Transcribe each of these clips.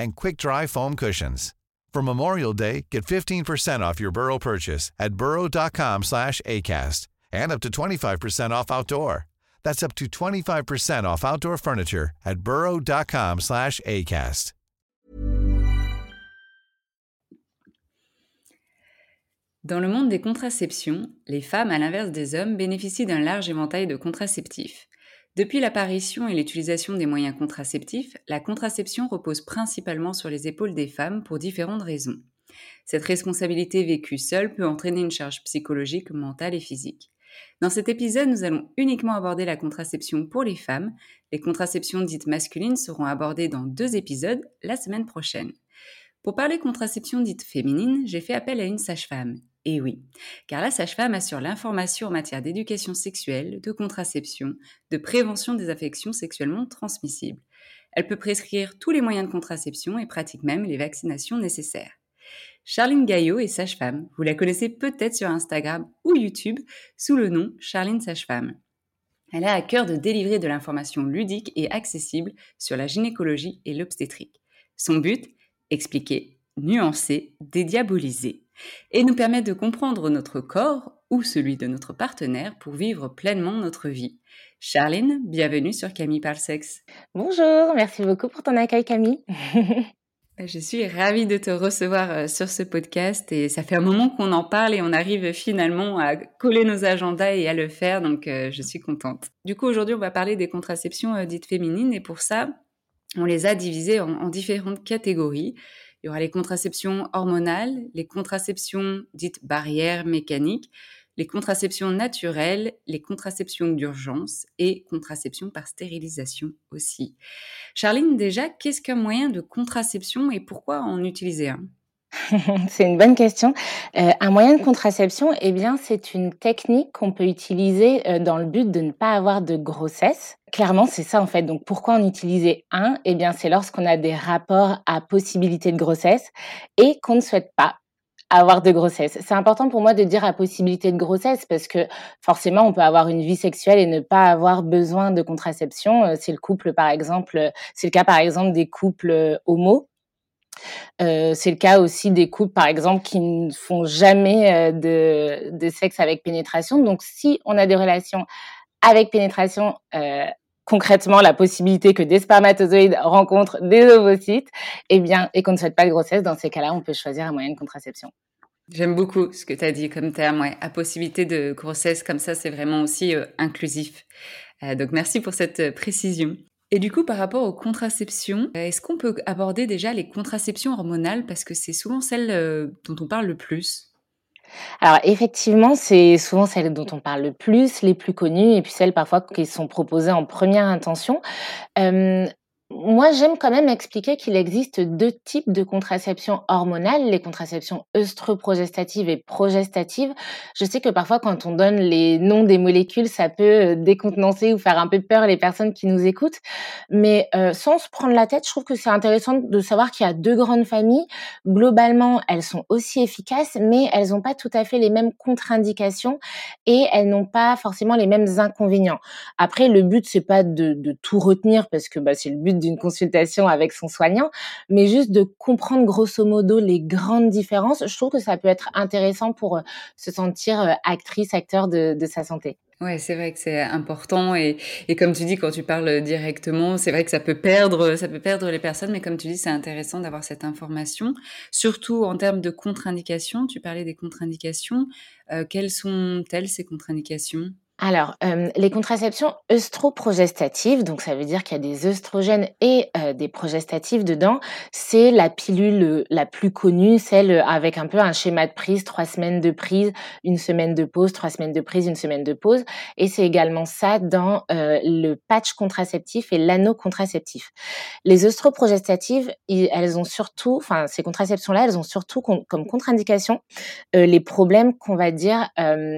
and quick-dry foam cushions. For Memorial Day, get 15% off your Burrow purchase at burrow.com slash ACAST and up to 25% off outdoor. That's up to 25% off outdoor furniture at burrow.com slash ACAST. Dans le monde des contraceptions, les femmes, à l'inverse des hommes, bénéficient d'un large éventail de contraceptifs. Depuis l'apparition et l'utilisation des moyens contraceptifs, la contraception repose principalement sur les épaules des femmes pour différentes raisons. Cette responsabilité vécue seule peut entraîner une charge psychologique, mentale et physique. Dans cet épisode, nous allons uniquement aborder la contraception pour les femmes. Les contraceptions dites masculines seront abordées dans deux épisodes la semaine prochaine. Pour parler contraception dite féminine, j'ai fait appel à une sage-femme. Et oui, car la sage-femme assure l'information en matière d'éducation sexuelle, de contraception, de prévention des affections sexuellement transmissibles. Elle peut prescrire tous les moyens de contraception et pratique même les vaccinations nécessaires. Charline Gaillot est sage-femme. Vous la connaissez peut-être sur Instagram ou YouTube sous le nom Charline Sage-Femme. Elle a à cœur de délivrer de l'information ludique et accessible sur la gynécologie et l'obstétrique. Son but? Expliquer, nuancer, dédiaboliser et nous permettre de comprendre notre corps ou celui de notre partenaire pour vivre pleinement notre vie. Charline, bienvenue sur Camille Parle Sexe. Bonjour, merci beaucoup pour ton accueil Camille. Je suis ravie de te recevoir euh, sur ce podcast et ça fait un moment qu'on en parle et on arrive finalement à coller nos agendas et à le faire, donc euh, je suis contente. Du coup, aujourd'hui, on va parler des contraceptions euh, dites féminines et pour ça, on les a divisées en, en différentes catégories. Il y aura les contraceptions hormonales, les contraceptions dites barrières mécaniques, les contraceptions naturelles, les contraceptions d'urgence et contraception par stérilisation aussi. Charline, déjà, qu'est-ce qu'un moyen de contraception et pourquoi en utiliser un? C'est une bonne question. Euh, un moyen de contraception, eh bien, c'est une technique qu'on peut utiliser euh, dans le but de ne pas avoir de grossesse. Clairement, c'est ça en fait. Donc, pourquoi en utiliser un? Eh bien, c'est lorsqu'on a des rapports à possibilité de grossesse et qu'on ne souhaite pas avoir de grossesse. C'est important pour moi de dire à possibilité de grossesse parce que forcément, on peut avoir une vie sexuelle et ne pas avoir besoin de contraception. Euh, C'est le couple, par exemple, c'est le cas par exemple des couples homo. Euh, c'est le cas aussi des couples, par exemple, qui ne font jamais euh, de, sexe avec pénétration. Donc, si on a des relations avec pénétration, euh, concrètement la possibilité que des spermatozoïdes rencontrent des ovocytes, eh bien, et qu'on ne souhaite pas de grossesse, dans ces cas-là, on peut choisir un moyen de contraception. J'aime beaucoup ce que tu as dit comme terme. À possibilité de grossesse, comme ça, c'est vraiment aussi inclusif. Donc merci pour cette précision. Et du coup, par rapport aux contraceptions, est-ce qu'on peut aborder déjà les contraceptions hormonales? Parce que c'est souvent celles dont on parle le plus alors effectivement, c'est souvent celles dont on parle le plus, les plus connues, et puis celles parfois qui sont proposées en première intention. Moi, j'aime quand même expliquer qu'il existe deux types de contraception hormonale, les contraceptions œstroprogestatives et progestatives. Je sais que parfois, quand on donne les noms des molécules, ça peut euh, décontenancer ou faire un peu peur les personnes qui nous écoutent. Mais euh, sans se prendre la tête, je trouve que c'est intéressant de savoir qu'il y a deux grandes familles. Globalement, elles sont aussi efficaces, mais elles n'ont pas tout à fait les mêmes contre-indications et elles n'ont pas forcément les mêmes inconvénients. Après, le but, c'est pas de, tout retenir parce que bah, c'est le but d'une consultation avec son soignant, mais juste de comprendre grosso modo les grandes différences. Je trouve que ça peut être intéressant pour euh, se sentir euh, actrice, acteur de, sa santé. Ouais, c'est vrai que c'est important et, et, comme tu dis, quand tu parles directement, c'est vrai que ça peut perdre, ça peut perdre les personnes, mais comme tu dis, c'est intéressant d'avoir cette information, surtout en termes de contre-indications. Tu parlais des contre-indications. Euh, quelles sont-elles ces contre-indications? Alors, euh, les contraceptions œstroprogestatives, donc ça veut dire qu'il y a des œstrogènes et euh, des progestatifs dedans, c'est la pilule la plus connue, celle avec un peu un schéma de prise, trois semaines de prise, une semaine de pause, trois semaines de prise, une semaine de pause. Et c'est également ça dans euh, le patch contraceptif et l'anneau contraceptif. Les œstroprogestatives, elles ont surtout, enfin ces contraceptions-là, elles ont surtout comme contre-indication les problèmes qu'on va dire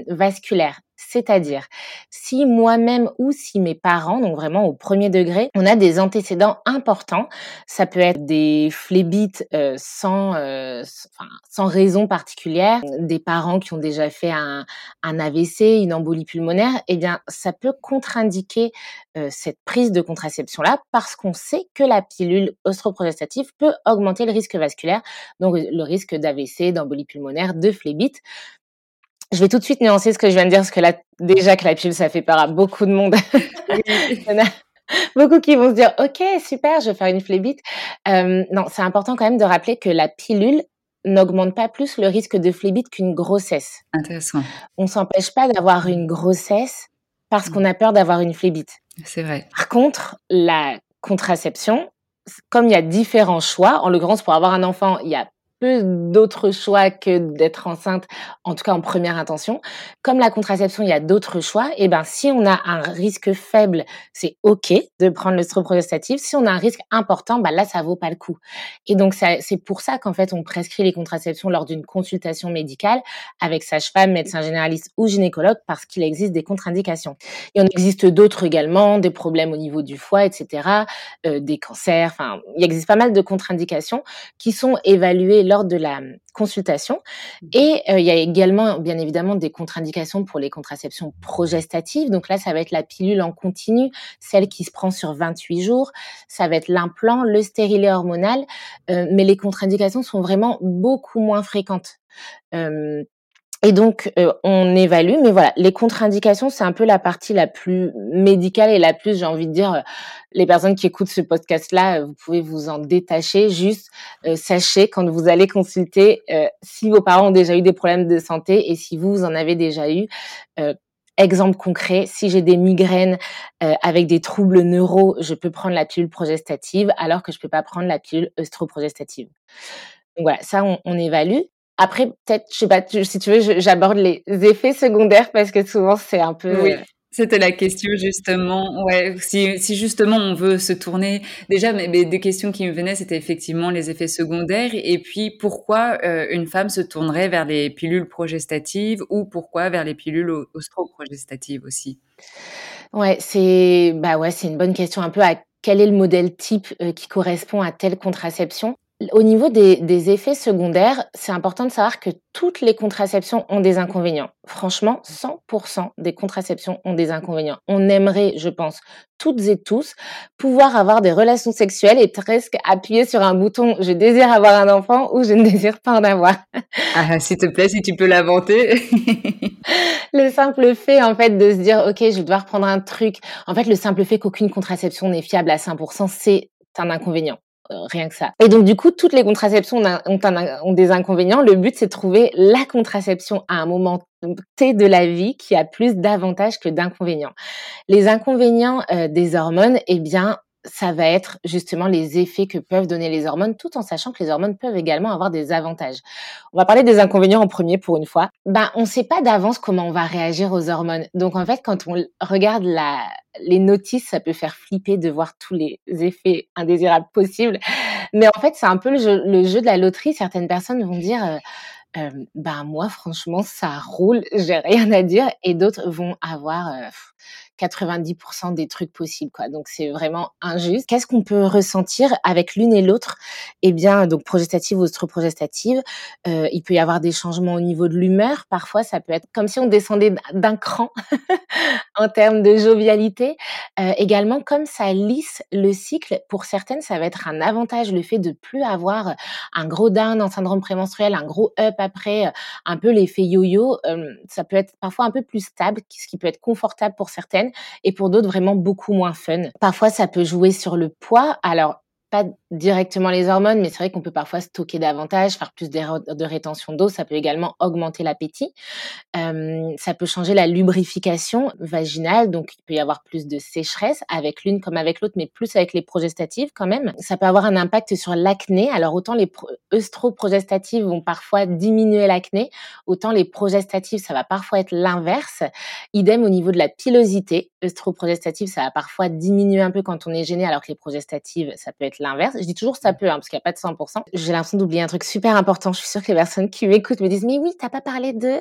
vasculaires c'est-à-dire, si moi-même ou si mes parents, donc vraiment au premier degré, on a des antécédents importants, ça peut être des phlébites euh, sans, euh, sans raison particulière, des parents qui ont déjà fait un, AVC, une embolie pulmonaire, eh bien, ça peut contre-indiquer euh, cette prise de contraception-là parce qu'on sait que la pilule ostroprogestative peut augmenter le risque vasculaire, donc le risque d'AVC, d'embolie pulmonaire, de phlébite. Je vais tout de suite nuancer ce que je viens de dire, parce que là, déjà que la pilule, ça fait peur à beaucoup de monde. Il y en a beaucoup qui vont se dire, OK, super, je vais faire une phlébite. Euh, non, c'est important quand même de rappeler que la pilule n'augmente pas plus le risque de phlébite qu'une grossesse. Intéressant. On s'empêche pas d'avoir une grossesse parce qu'on a peur d'avoir une phlébite. C'est vrai. Par contre, la contraception, comme il y a différents choix, en l'occurrence pour avoir un enfant, il y a d'autres choix que d'être enceinte, en tout cas en première intention. Comme la contraception, il y a d'autres choix. Et eh ben, si on a un risque faible, c'est ok de prendre le progestatif. Si on a un risque important, bah là, ça vaut pas le coup. Et donc, c'est pour ça qu'en fait, on prescrit les contraceptions lors d'une consultation médicale avec sage-femme, médecin généraliste ou gynécologue parce qu'il existe des contre-indications. Il en existe d'autres également, des problèmes au niveau du foie, etc., euh, des cancers. Enfin, il existe pas mal de contre-indications qui sont évaluées lors de la consultation. Mmh. Et euh, il y a également, bien évidemment, des contre-indications pour les contraceptions progestatives. Donc là, ça va être la pilule en continu, celle qui se prend sur 28 jours. Ça va être l'implant, le stérilet hormonal. Euh, mais les contre-indications sont vraiment beaucoup moins fréquentes. Euh, et donc, euh, on évalue, mais voilà, les contre-indications, c'est un peu la partie la plus médicale et la plus, j'ai envie de dire, euh, les personnes qui écoutent ce podcast-là, euh, vous pouvez vous en détacher. Juste, sachez quand vous allez consulter, si vos parents ont déjà eu des problèmes de santé et si vous, vous en avez déjà eu. Exemple concret, si j'ai des migraines avec des troubles neuro, je peux prendre la pilule progestative alors que je peux pas prendre la pilule œstroprogestative. Donc voilà, ça on, on évalue. Après, peut-être, je sais pas, si tu veux, j'aborde les effets secondaires parce que souvent c'est un peu. Oui. C'était la question justement. Ouais, si, si, justement on veut se tourner, déjà, mais, des questions qui me venaient, c'était effectivement les effets secondaires et puis pourquoi euh, une femme se tournerait vers les pilules progestatives ou pourquoi vers les pilules ostroprogestatives aussi? Ouais, c'est bah ouais, c'est une bonne question un peu à quel est le modèle type euh, qui correspond à telle contraception? Au niveau des, effets secondaires, c'est important de savoir que toutes les contraceptions ont des inconvénients. Franchement, 100% des contraceptions ont des inconvénients. On aimerait, je pense, toutes et tous, pouvoir avoir des relations sexuelles et presque appuyer sur un bouton je désire avoir un enfant ou je ne désire pas en avoir. Ah, s'il te plaît, si tu peux l'inventer. le simple fait, en fait, de se dire, OK, je vais devoir prendre un truc. En fait, le simple fait qu'aucune contraception n'est fiable à 100%, c'est un inconvénient rien que ça. Et donc du coup, toutes les contraceptions ont, des inconvénients. Le but, c'est de trouver la contraception à un moment T de la vie qui a plus d'avantages que d'inconvénients. Les inconvénients des hormones, eh bien, ça va être justement les effets que peuvent donner les hormones, tout en sachant que les hormones peuvent également avoir des avantages. On va parler des inconvénients en premier pour une fois. Ben, on ne sait pas d'avance comment on va réagir aux hormones. Donc en fait, quand on regarde les notices, ça peut faire flipper de voir tous les effets indésirables possibles. Mais en fait, c'est un peu le jeu, le jeu, de la loterie. Certaines personnes vont dire. Euh, euh, ben moi franchement ça roule, j'ai rien à dire et d'autres vont avoir euh, 90% des trucs possibles, quoi. Donc c'est vraiment injuste. Qu'est-ce qu'on peut ressentir avec l'une et l'autre? Eh bien, donc progestative ou ostroprogestative, euh, il peut y avoir des changements au niveau de l'humeur. Parfois, ça peut être comme si on descendait d'un cran en termes de jovialité. Euh, également, comme ça lisse le cycle, pour certaines, ça va être un avantage le fait de plus avoir un gros down en syndrome prémenstruel, un gros up après, un peu l'effet yo-yo. Euh, ça peut être parfois un peu plus stable, ce qui peut être confortable pour certaines et pour d'autres vraiment beaucoup moins fun. Parfois, ça peut jouer sur le poids. Alors, pas directement les hormones, mais c'est vrai qu'on peut parfois stocker davantage, faire plus de, rétention d'eau. Ça peut également augmenter l'appétit. Ça peut changer la lubrification vaginale, donc il peut y avoir plus de sécheresse avec l'une comme avec l'autre, mais plus avec les progestatives quand même. Ça peut avoir un impact sur l'acné. Alors autant les œstroprogestatives vont parfois diminuer l'acné, autant les progestatives, ça va parfois être l'inverse. Idem au niveau de la pilosité. œstroprogestative, ça va parfois diminuer un peu quand on est gêné, alors que les progestatives, ça peut être l'inverse. Je dis toujours ça peut, hein, parce qu'il n'y a pas de 100%. J'ai l'impression d'oublier un truc super important. Je suis sûre que les personnes qui m'écoutent me disent, mais oui, t'as pas parlé de...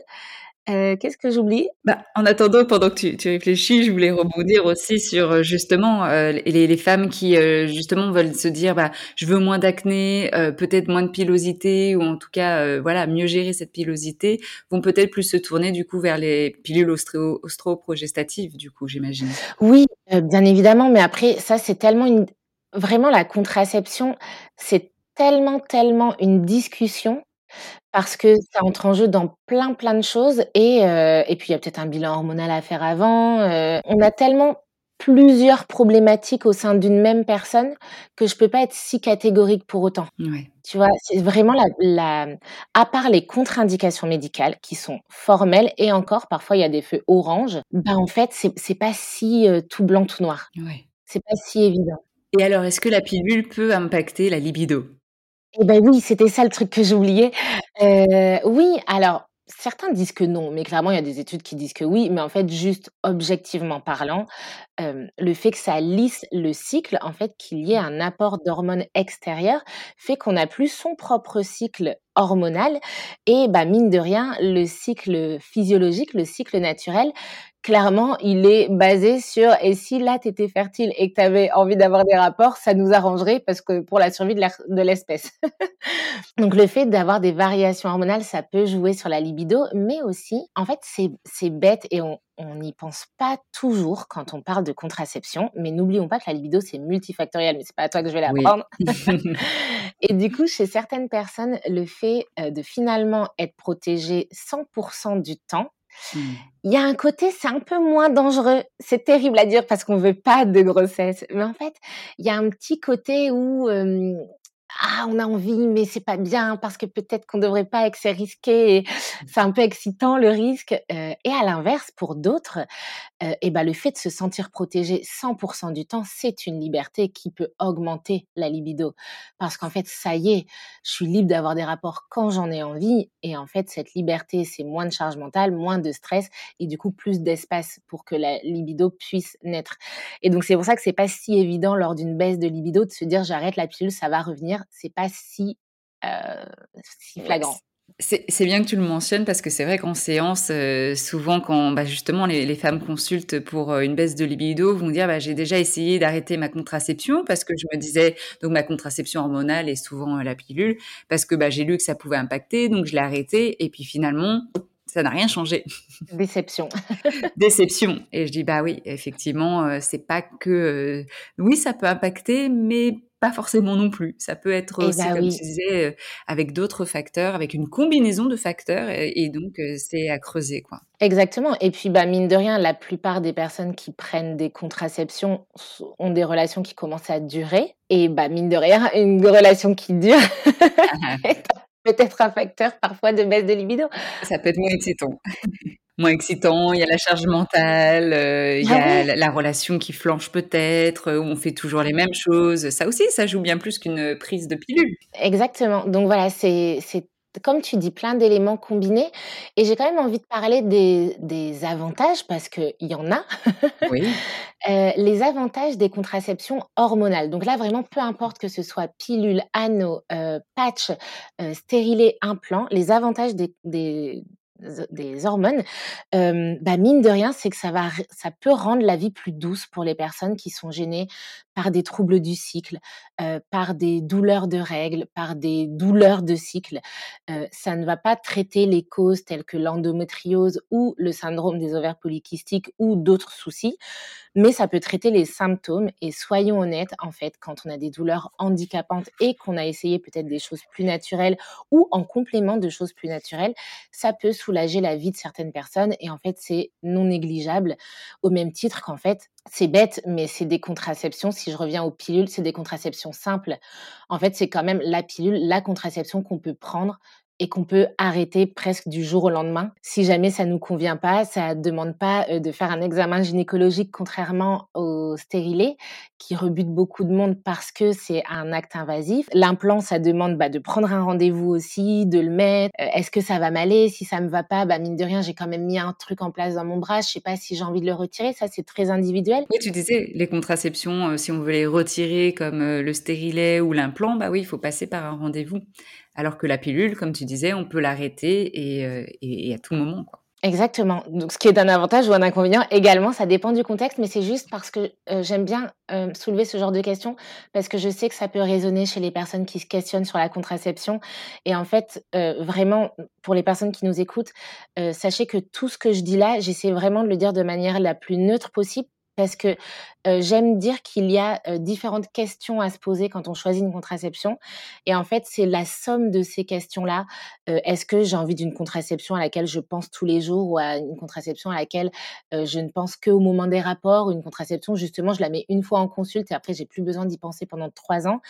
Euh, qu'est-ce que j'oublie? Bah, En attendant, pendant que tu, tu, réfléchis, je voulais rebondir aussi sur euh, justement euh, les, les, femmes qui justement veulent se dire bah, je veux moins d'acné, peut-être moins de pilosité, ou en tout cas voilà mieux gérer cette pilosité, vont peut-être plus se tourner du coup vers les pilules ostro-progestatives, du coup j'imagine. Oui, bien évidemment, mais après ça c'est tellement une, Vraiment, la contraception, c'est tellement, tellement une discussion parce que ça entre en jeu dans plein, plein de choses et euh, et puis il y a peut-être un bilan hormonal à faire avant, euh, on a tellement plusieurs problématiques au sein d'une même personne que je peux pas être si catégorique pour autant. Tu vois? C'est vraiment la la à part les contre-indications médicales qui sont formelles et encore parfois il y a des feux orange, ben, en fait c'est c'est pas si, euh, tout blanc, tout noir. Ouais. C'est pas si évident. Et alors, est-ce que la pilule peut impacter la libido? Eh ben oui, c'était ça le truc que j'oubliais. Euh, oui, alors certains disent que non, mais clairement il y a des études qui disent que oui, mais en fait juste objectivement parlant, euh, le fait que ça lisse le cycle, en fait qu'il y ait un apport d'hormones extérieures, fait qu'on n'a plus son propre cycle hormonal et bah mine de rien, le cycle physiologique, le cycle naturel clairement, il est basé sur et si là tu étais fertile et que tu avais envie d'avoir des rapports, ça nous arrangerait parce que pour la survie de l'espèce. Donc le fait d'avoir des variations hormonales, ça peut jouer sur la libido, mais aussi, en fait, c'est bête et on n'y pense pas toujours quand on parle de contraception, mais n'oublions pas que la libido c'est multifactoriel, mais c'est pas à toi que je vais l'apprendre. et du coup, chez certaines personnes, le fait euh, de finalement être protégé 100% du temps, Mmh. Il y a un côté, c'est un peu moins dangereux. C'est terrible à dire parce qu'on veut pas de grossesse. Mais en fait, il y a un petit côté où ah, on a envie, mais c'est pas bien parce que peut-être qu'on devrait pas et que c'est risqué. C'est un peu excitant le risque. Euh, et à l'inverse, pour d'autres, euh, et ben le fait de se sentir protégé 100% du temps, c'est une liberté qui peut augmenter la libido. Parce qu'en fait, ça y est, je suis libre d'avoir des rapports quand j'en ai envie. Et en fait, cette liberté, c'est moins de charge mentale, moins de stress et du coup plus d'espace pour que la libido puisse naître. Et donc c'est pour ça que c'est pas si évident lors d'une baisse de libido de se dire j'arrête la pilule, ça va revenir c'est pas si, euh, si flagrant. C'est bien que tu le mentionnes parce que c'est vrai qu'en séance, euh, souvent quand bah, justement les, femmes consultent pour euh, une baisse de libido, vont dire bah, j'ai déjà essayé d'arrêter ma contraception parce que je me disais donc ma contraception hormonale est souvent la pilule parce que bah, j'ai lu que ça pouvait impacter donc je l'ai arrêté et puis finalement ça n'a rien changé. Déception. Déception. Et je dis bah oui, effectivement, euh, c'est pas que euh, oui, ça peut impacter, mais pas forcément non plus. Ça peut être Eh aussi, bah comme oui. tu disais, euh, avec d'autres facteurs, avec une combinaison de facteurs, et, et donc c'est à creuser, quoi. Exactement. Et puis, bah, mine de rien, la plupart des personnes qui prennent des contraceptions ont des relations qui commencent à durer. Et bah, mine de rien, une relation qui dure est peut-être un facteur parfois de baisse de libido. Ça peut être moins excitant. Moins excitant, il y a la charge mentale, euh, il y Ah a la, la relation qui flanche peut-être, euh, où on fait toujours les mêmes choses. Ça aussi, ça joue bien plus qu'une prise de pilule. Exactement. Donc voilà, c'est comme tu dis, plein d'éléments combinés. Et j'ai quand même envie de parler des, des avantages parce qu'il y en a. Oui. Euh, les avantages des contraceptions hormonales. Donc là, vraiment, peu importe que ce soit pilule, anneau, euh, patch, euh, stérilet, implant, les avantages des, des, des hormones, euh, bah mine de rien, c'est que ça, va, ça peut rendre la vie plus douce pour les personnes qui sont gênées par des troubles du cycle, par des douleurs de règles, par des douleurs de cycle. Ça ne va pas traiter les causes telles que l'endométriose ou le syndrome des ovaires polykystiques ou d'autres soucis, mais ça peut traiter les symptômes. Et soyons honnêtes, en fait, quand on a des douleurs handicapantes et qu'on a essayé peut-être des choses plus naturelles ou en complément de choses plus naturelles, ça peut soulager la vie de certaines personnes. Et en fait, c'est non négligeable, au même titre qu'en fait, c'est bête, mais c'est des contraceptions. Si je reviens aux pilules, c'est des contraceptions simples. En fait, c'est quand même la pilule, la contraception qu'on peut prendre et qu'on peut arrêter presque du jour au lendemain. Si jamais ça nous convient pas, ça demande pas euh, de faire un examen gynécologique contrairement au stérilet qui rebute beaucoup de monde parce que c'est un acte invasif. L'implant, ça demande bah, de prendre un rendez-vous aussi, de le mettre. Euh, Est-ce que ça va m'aller? Si ça me va pas, bah, mine de rien, j'ai quand même mis un truc en place dans mon bras. Je sais pas si j'ai envie de le retirer. Ça, c'est très individuel. Oui, tu disais, les contraceptions, euh, si on veut les retirer comme euh, le stérilet ou l'implant, bah oui, il faut passer par un rendez-vous. Alors que la pilule, comme tu disais, on peut l'arrêter et, et, à tout moment. Exactement. Donc, ce qui est un avantage ou un inconvénient également, ça dépend du contexte, mais c'est juste parce que euh, j'aime bien euh, soulever ce genre de questions parce que je sais que ça peut résonner chez les personnes qui se questionnent sur la contraception. Et en fait, euh, vraiment, pour les personnes qui nous écoutent, sachez que tout ce que je dis là, j'essaie vraiment de le dire de manière la plus neutre possible parce que j'aime dire qu'il y a différentes questions à se poser quand on choisit une contraception. Et en fait, c'est la somme de ces questions-là. Est-ce que j'ai envie d'une contraception à laquelle je pense tous les jours ou à une contraception à laquelle je ne pense qu'au moment des rapports? Une contraception, justement, je la mets une fois en consulte et après, j'ai plus besoin d'y penser pendant trois ans.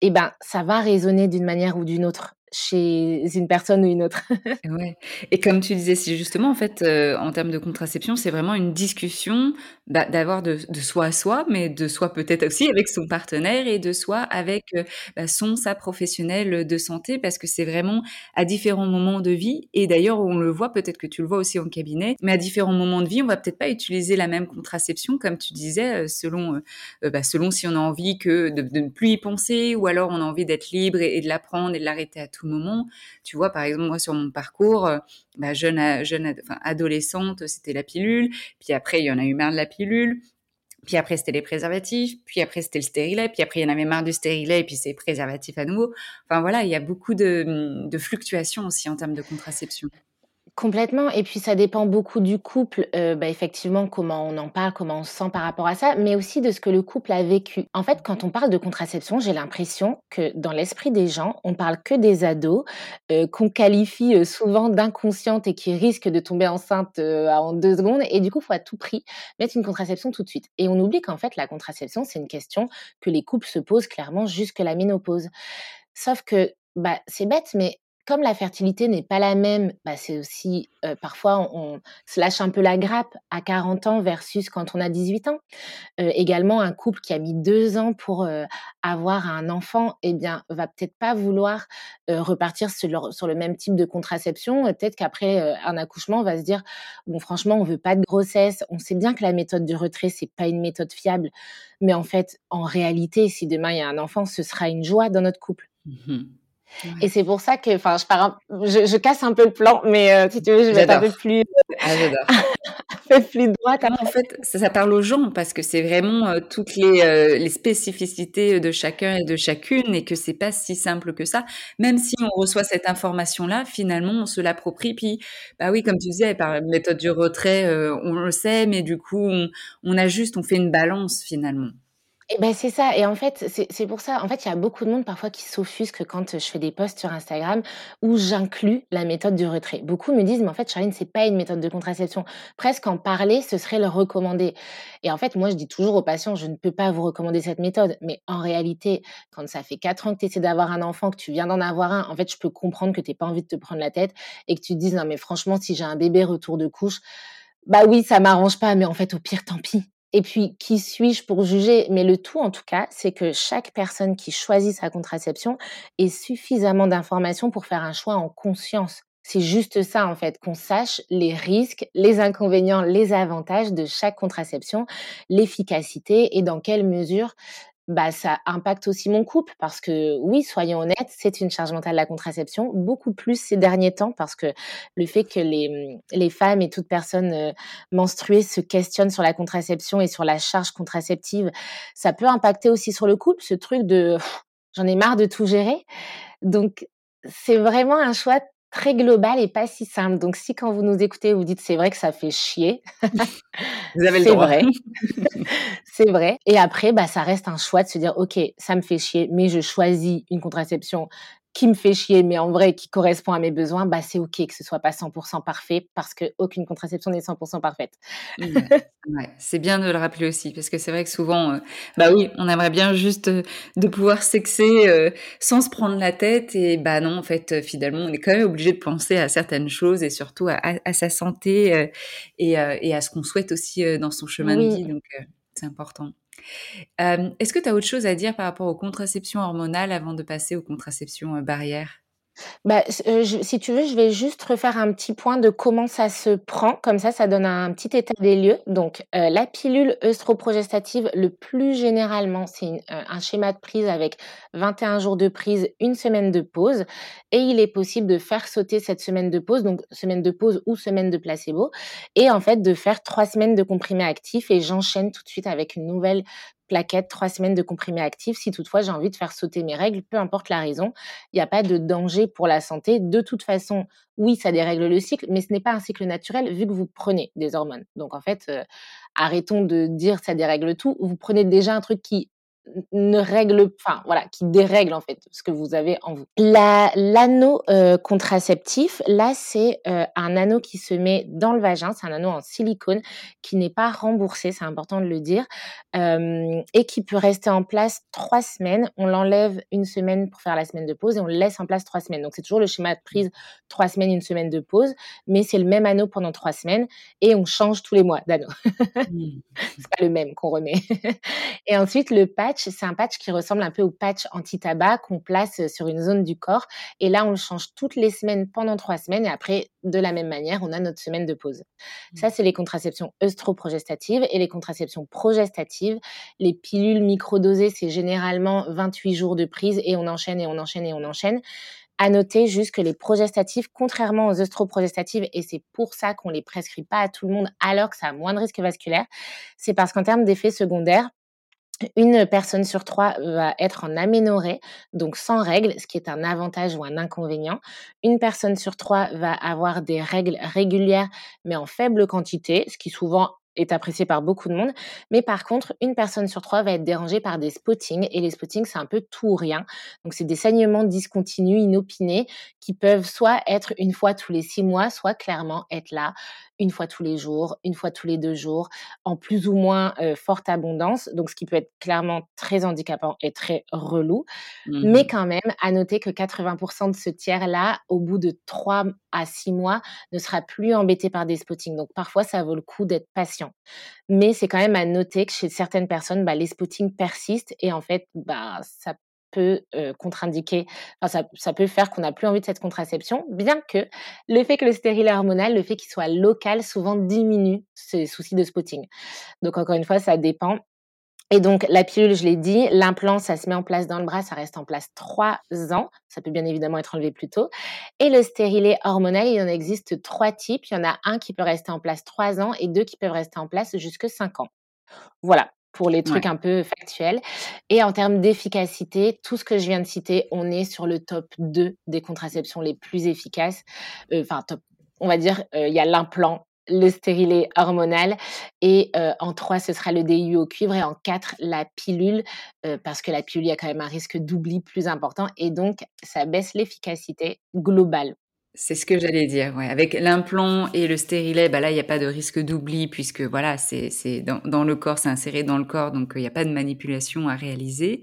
Eh ben, ça va résonner d'une manière ou d'une autre chez une personne ou une autre. Ouais. Et comme tu disais, si justement, en fait, euh, en termes de contraception, c'est vraiment une discussion bah, d'avoir de, de soi à soi, mais de soi peut-être aussi avec son partenaire et de soi avec euh, bah, son, sa professionnelle de santé, parce que c'est vraiment à différents moments de vie. Et d'ailleurs, on le voit, peut-être que tu le vois aussi en cabinet, mais à différents moments de vie, on va peut-être pas utiliser la même contraception, comme tu disais, euh, selon, bah, selon si on a envie que de, ne plus y penser, ou alors on a envie d'être libre et, et de la prendre et de l'arrêter à tout moment. Tu vois, par exemple, moi, sur mon parcours, euh, bah, jeune, adolescente, c'était la pilule. Puis après, il y en a eu marre de la pilule. Puis après, c'était les préservatifs. Puis après, c'était le stérilet. Puis après, il y en avait marre du stérilet. Et puis c'est préservatif à nouveau. Enfin voilà, il y a beaucoup de fluctuations aussi en termes de contraception. Complètement. Et puis, ça dépend beaucoup du couple, euh, bah, effectivement, comment on en parle, comment on se sent par rapport à ça, mais aussi de ce que le couple a vécu. En fait, quand on parle de contraception, j'ai l'impression que dans l'esprit des gens, on parle que des ados, euh, qu'on qualifie euh, souvent d'inconscientes et qui risquent de tomber enceinte en deux secondes. Et du coup, il faut à tout prix mettre une contraception tout de suite. Et on oublie qu'en fait, la contraception, c'est une question que les couples se posent clairement jusque la ménopause. Sauf que, bah, c'est bête, mais comme la fertilité n'est pas la même, bah, c'est aussi parfois on, se lâche un peu la grappe à 40 ans versus quand on a 18 ans. Également, un couple qui a mis deux ans pour avoir un enfant, eh bien, va peut-être pas vouloir repartir sur le, même type de contraception. Peut-être qu'après un accouchement, on va se dire bon, franchement, on veut pas de grossesse. On sait bien que la méthode du retrait c'est pas une méthode fiable, mais en fait, en réalité, si demain il y a un enfant, ce sera une joie dans notre couple. Et c'est pour ça que, enfin, je, pars un- je, je casse un peu le plan, mais euh, si tu veux, je vais être un peu plus. Ah, j'adore. fait plus droite. en fait, ça, parle aux gens parce que c'est vraiment euh, toutes les, euh, les, spécificités de chacun et de chacune et que c'est pas si simple que ça. Même si on reçoit cette information-là, finalement, on se l'approprie. Puis, bah oui, comme tu disais, par méthode du retrait, euh, on le sait, mais du coup, on, on ajuste, on fait une balance finalement. Et ben c'est ça. Et en fait, c'est pour ça. En fait, il y a beaucoup de monde parfois qui s'offusque quand je fais des posts sur Instagram où j'inclus la méthode du retrait. Beaucoup me disent, mais en fait, Charline, c'est pas une méthode de contraception. Presque en parler, ce serait le recommander. Et en fait, moi, je dis toujours aux patients, je ne peux pas vous recommander cette méthode. Mais en réalité, quand ça fait quatre ans que tu essaies d'avoir un enfant, que tu viens d'en avoir un, en fait, je peux comprendre que tu pas envie de te prendre la tête et que tu te dises, non, mais franchement, si j'ai un bébé retour de couche, bah oui, ça m'arrange pas, mais en fait, au pire, tant pis. Et puis, qui suis-je pour juger? Mais le tout, en tout cas, c'est que chaque personne qui choisit sa contraception ait suffisamment d'informations pour faire un choix en conscience. C'est juste ça, en fait, qu'on sache les risques, les inconvénients, les avantages de chaque contraception, l'efficacité et dans quelle mesure bah, ça impacte aussi mon couple parce que oui, soyons honnêtes, c'est une charge mentale la contraception, beaucoup plus ces derniers temps parce que le fait que les, les femmes et toute personne euh, menstruée se questionnent sur la contraception et sur la charge contraceptive, ça peut impacter aussi sur le couple, ce truc de j'en ai marre de tout gérer. Donc, c'est vraiment un choix très global et pas si simple. Donc, si quand vous nous écoutez, vous dites c'est vrai que ça fait chier, vous avez le droit. C'est vrai. c'est vrai. Et après, bah, ça reste un choix de se dire ok, ça me fait chier, mais je choisis une contraception qui me fait chier, mais en vrai qui correspond à mes besoins, bah c'est ok que ce soit pas 100% parfait parce qu'aucune contraception n'est 100% parfaite. Mmh. ouais, c'est bien de le rappeler aussi parce que c'est vrai que souvent, euh, bah oui, on aimerait bien juste euh, de pouvoir sexer euh, sans se prendre la tête et bah non, en fait, finalement, on est quand même obligé de penser à certaines choses et surtout à, à, sa santé et, et, à ce qu'on souhaite aussi dans son chemin de vie. Donc, c'est important. Est-ce que tu as autre chose à dire par rapport aux contraceptions hormonales avant de passer aux contraceptions barrières? Bah, euh, si tu veux, je vais juste refaire un petit point de comment ça se prend. Comme ça, ça donne un petit état des lieux. Donc, euh, la pilule œstroprogestative, le plus généralement, c'est euh, un schéma de prise avec 21 jours de prise, une semaine de pause. Et il est possible de faire sauter cette semaine de pause, donc semaine de pause ou semaine de placebo. Et en fait, de faire trois semaines de comprimé actif. Et j'enchaîne tout de suite avec une nouvelle plaquettes, trois semaines de comprimés actifs. Si toutefois j'ai envie de faire sauter mes règles, peu importe la raison, il n'y a pas de danger pour la santé. De toute façon, oui, ça dérègle le cycle, mais ce n'est pas un cycle naturel vu que vous prenez des hormones. Donc en fait, euh, arrêtons de dire ça dérègle tout. Vous prenez déjà un truc qui ne règle, enfin voilà, qui dérègle en fait ce que vous avez en vous. l'anneau euh, contraceptif, là c'est euh, un anneau qui se met dans le vagin, c'est un anneau en silicone qui n'est pas remboursé, c'est important de le dire, euh, et qui peut rester en place trois semaines. On l'enlève une semaine pour faire la semaine de pause et on le laisse en place trois semaines. Donc c'est toujours le schéma de prise trois semaines, une semaine de pause, mais c'est le même anneau pendant trois semaines et on change tous les mois d'anneau. Mmh. c'est pas le même qu'on remet. et ensuite le patch c'est un patch qui ressemble un peu au patch anti-tabac qu'on place euh, sur une zone du corps. Et là, on le change toutes les semaines pendant trois semaines. Et après, de la même manière, on a notre semaine de pause. Mmh. Ça, c'est les contraceptions œstroprogestatives et les contraceptions progestatives. Les pilules microdosées, c'est généralement 28 jours de prise et on enchaîne et on enchaîne et on enchaîne. À noter juste que les progestatives, contrairement aux œstroprogestatives, et c'est pour ça qu'on les prescrit pas à tout le monde alors que ça a moins de risques vasculaires, c'est parce qu'en termes d'effets secondaires, une personne sur trois va être en aménorrhée, donc sans règles, ce qui est un avantage ou un inconvénient. Une personne sur trois va avoir des règles régulières, mais en faible quantité, ce qui souvent est apprécié par beaucoup de monde. Mais par contre, une personne sur trois va être dérangée par des spottings. Et les spottings, c'est un peu tout ou rien. Donc, c'est des saignements discontinus, inopinés, qui peuvent soit être une fois tous les six mois, soit clairement être là une fois tous les jours, une fois tous les deux jours, en plus ou moins forte abondance, donc ce qui peut être clairement très handicapant et très relou. Mais mmh quand même, à noter que 80% de ce tiers-là, au bout de trois à six mois, ne sera plus embêté par des spottings. Donc parfois, ça vaut le coup d'être patient. Mais c'est quand même à noter que chez certaines personnes, bah, les spottings persistent et en fait, bah, ça peut contre-indiquer, ça, ça, peut faire qu'on n'a plus envie de cette contraception, bien que le fait que le stérile hormonal, le fait qu'il soit local, souvent diminue ces soucis de spotting. Donc encore une fois, ça dépend. Et donc, la pilule, je l'ai dit, l'implant, ça se met en place dans le bras, ça reste en place trois ans. Ça peut bien évidemment être enlevé plus tôt. Et le stérilet hormonal, il en existe trois types. Il y en a un qui peut rester en place trois ans et deux qui peuvent rester en place jusque cinq ans. Voilà, pour les trucs un peu factuels. Et en termes d'efficacité, tout ce que je viens de citer, on est sur le top 2 des contraceptions les plus efficaces. Euh, enfin, top, on va dire, euh, il y a l'implant le stérilet hormonal et euh, en 3 ce sera le DIU au cuivre et en 4 la pilule euh, parce que la pilule il y a quand même un risque d'oubli plus important et donc ça baisse l'efficacité globale. C'est ce que j'allais dire, ouais. Avec l'implant et le stérilet, bah là, il n'y a pas de risque d'oubli puisque voilà, c'est dans, dans le corps, c'est inséré dans le corps, donc il n'y a pas de manipulation à réaliser.